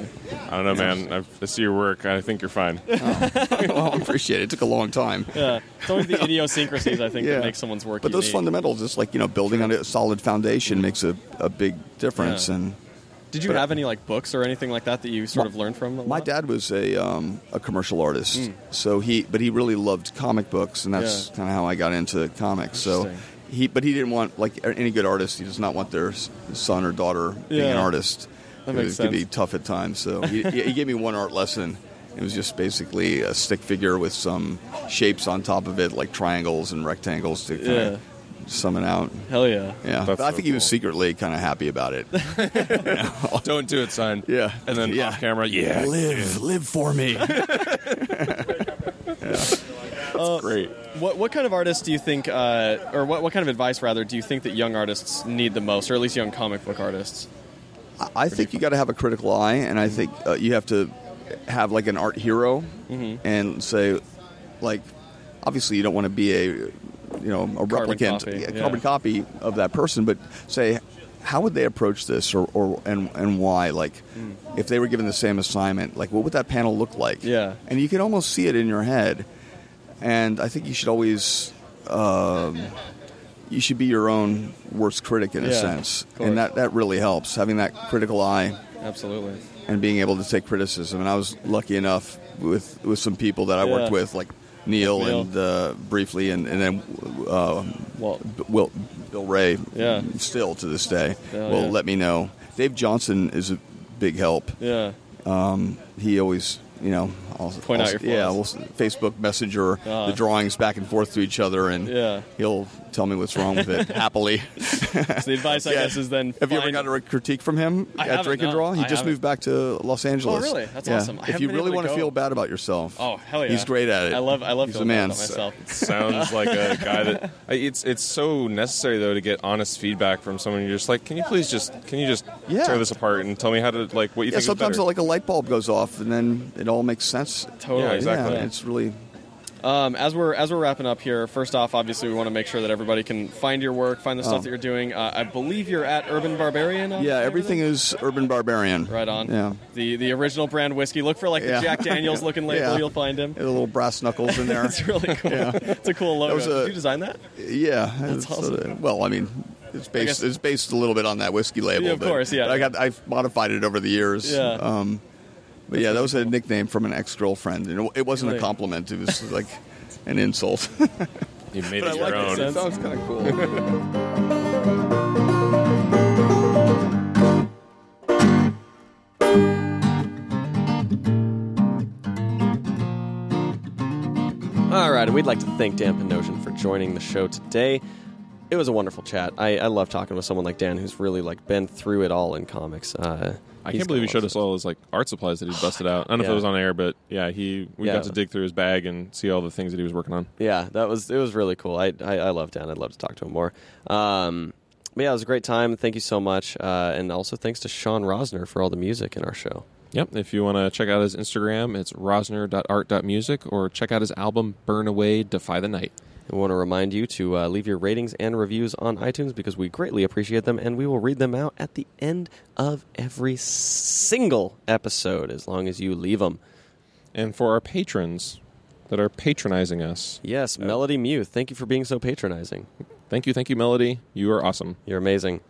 I don't know, man. I've, I see your work. I think you're fine. well, I appreciate it. It took a long time. yeah, it's always the idiosyncrasies I think Yeah. that make someone's work. But those fundamentals, just like you know, building on a solid foundation makes a, a big difference. Yeah. And Did you but- have any like books or anything like that that you sort of learned from? my dad was a um, a commercial artist, so he but he really loved comic books, and that's. Yeah. kind of how I got into comics. So he but he didn't want like any good artist. He does not want their son or daughter being an artist. That it could be tough at times. So he, he gave me one art lesson. It was just basically a stick figure with some shapes on top of it, like triangles and rectangles to kind Yeah. Of it out. Hell yeah. Yeah, That's but I so think he was cool. secretly kind of happy about it. Don't do it, son. Yeah. And then Yeah. off camera, yeah. live, live for me. Great. What what kind of artists do you think, uh, or what what kind of advice rather do you think that young artists need the most, or at least young comic book artists? I think you got to have a critical eye, and I think uh, you have to have like an art hero, Mm-hmm. and say, like, obviously you don't want to be a, you know, a replicant, copy, a yeah. carbon copy of that person, but say, how would they approach this, or, or and and why? Like, if they were given the same assignment, like, what would that panel look like? Mm. Yeah. and you can almost see it in your head, and I think you should always. Um, you should be your own worst critic in a sense, and that, that really helps. Having that critical eye Absolutely. and being able to take criticism. And I was lucky enough with with some people that I worked with, like Neal, Neal. and uh, briefly, and, and then uh, Will, Bill Wray. Yeah. still to this day Yeah, will yeah. let me know. Dave Johnson is a big help. yeah. He always, you know, I'll, Point I'll- out your yeah, flaws. we'll Facebook Messenger Uh-huh. the drawings back and forth to each other, and Yeah. he'll tell me what's wrong with it happily. So the advice, I Yeah. guess, is then. Have you ever find- got a critique from him I at haven't, Drink and. Draw? He I just haven't. moved back to Los Angeles. really? That's Yeah. awesome. I If you really able to want to go. feel bad about yourself, Oh hell yeah! he's great at it. I love I love He's feeling a bad man. about myself. Sounds like a guy that it's it's so necessary though to get honest feedback from someone. You're just like, can you please just can you just Yeah. tear this apart and tell me how to like what you Yeah, think sometimes like a light bulb goes off, and then it all makes sense. Totally. Yeah, exactly. Yeah, it's really Um, as we're as we're wrapping up here, first off, obviously we want to make sure that everybody can find your work, find the stuff Oh. that you're doing. Uh, I believe you're at Urban Barbarian. on Yeah, everything is Urban Barbarian. right on. Yeah. The the original brand whiskey. Look for like the Yeah. Jack Daniels looking label. Yeah. You'll find him. The little brass knuckles in there. It's really cool. It's a cool logo. a- Did you design that? yeah. That's it's, awesome. uh, well, I mean, it's based guess- it's based a little bit on that whiskey label. Yeah, of but- course, yeah. but I got I've modified it over the years. Yeah. Um, but yeah, that was a nickname from an ex girlfriend, and it- it wasn't a compliment. It was like an insult. You made But I it like your it, own. Sense. sounds kind of cool. All right, and we'd like to thank Dan Panosian for joining the show today. It was a wonderful chat. I, I love talking with someone like Dan who's really like been through it all in comics. Uh, I can't believe he showed us all his like art supplies that he busted out. I don't know if it was on air, but yeah, he we Yeah. got to dig through his bag and see all the things that he was working on. Yeah, that was it. Was really cool. I I, I love Dan. I'd love to talk to him more. Um, but yeah, it was a great time. Thank you so much, uh, and also thanks to Sean Rosner for all the music in our show. Yep. If you want to check out his Instagram, it's rosner.art.music or check out his album Burn Away, Defy the Night. We want to remind you to uh, leave your ratings and reviews on iTunes because we greatly appreciate them, and we will read them out at the end of every single episode as long as you leave them. And for our patrons that are patronizing us, Yes, Melody Muth, thank you for being so patronizing. thank you, thank you, Melody. You are awesome. You're amazing.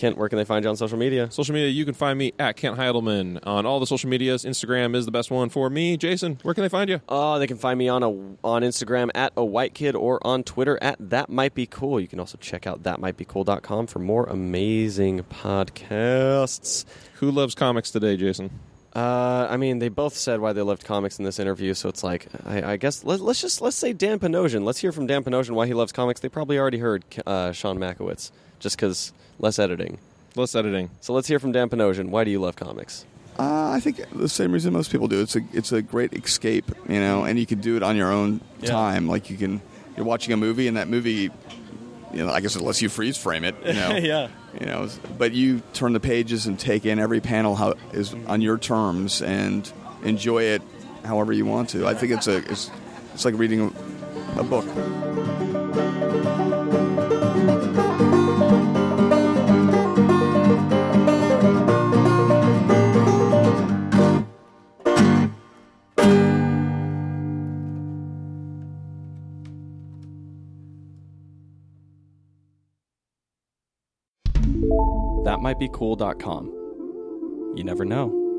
Kent, where can they find you on social media? Social media, you can find me at Kent Heidelman on all the social medias. Instagram is the best one for me. Jason, where can they find you? Oh, they can find me on a on Instagram at a white kid or on Twitter at that might be cool. You can also check out thatmightbecool.com for more amazing podcasts. Who loves comics today, Jason? Uh, I mean, they both said why they loved comics in this interview, so it's like I, I guess let, let's just let's say Dan Panosian. Let's hear from Dan Panosian why he loves comics. They probably already heard uh, Sean Mackiewicz just because less editing. Less editing. So let's hear from Dan Panosian. Why do you love comics? Uh, I think the same reason most people do. It's a it's a great escape, you know, and you can do it on your own Yeah. time. Like you can, you're watching a movie, and that movie, you know, I guess unless you freeze frame it, you know, yeah. you know, but you turn the pages and take in every panel how is on your terms and enjoy it however you want to. I think it's a it's it's like reading a, a book. That might be cool.com. You never know.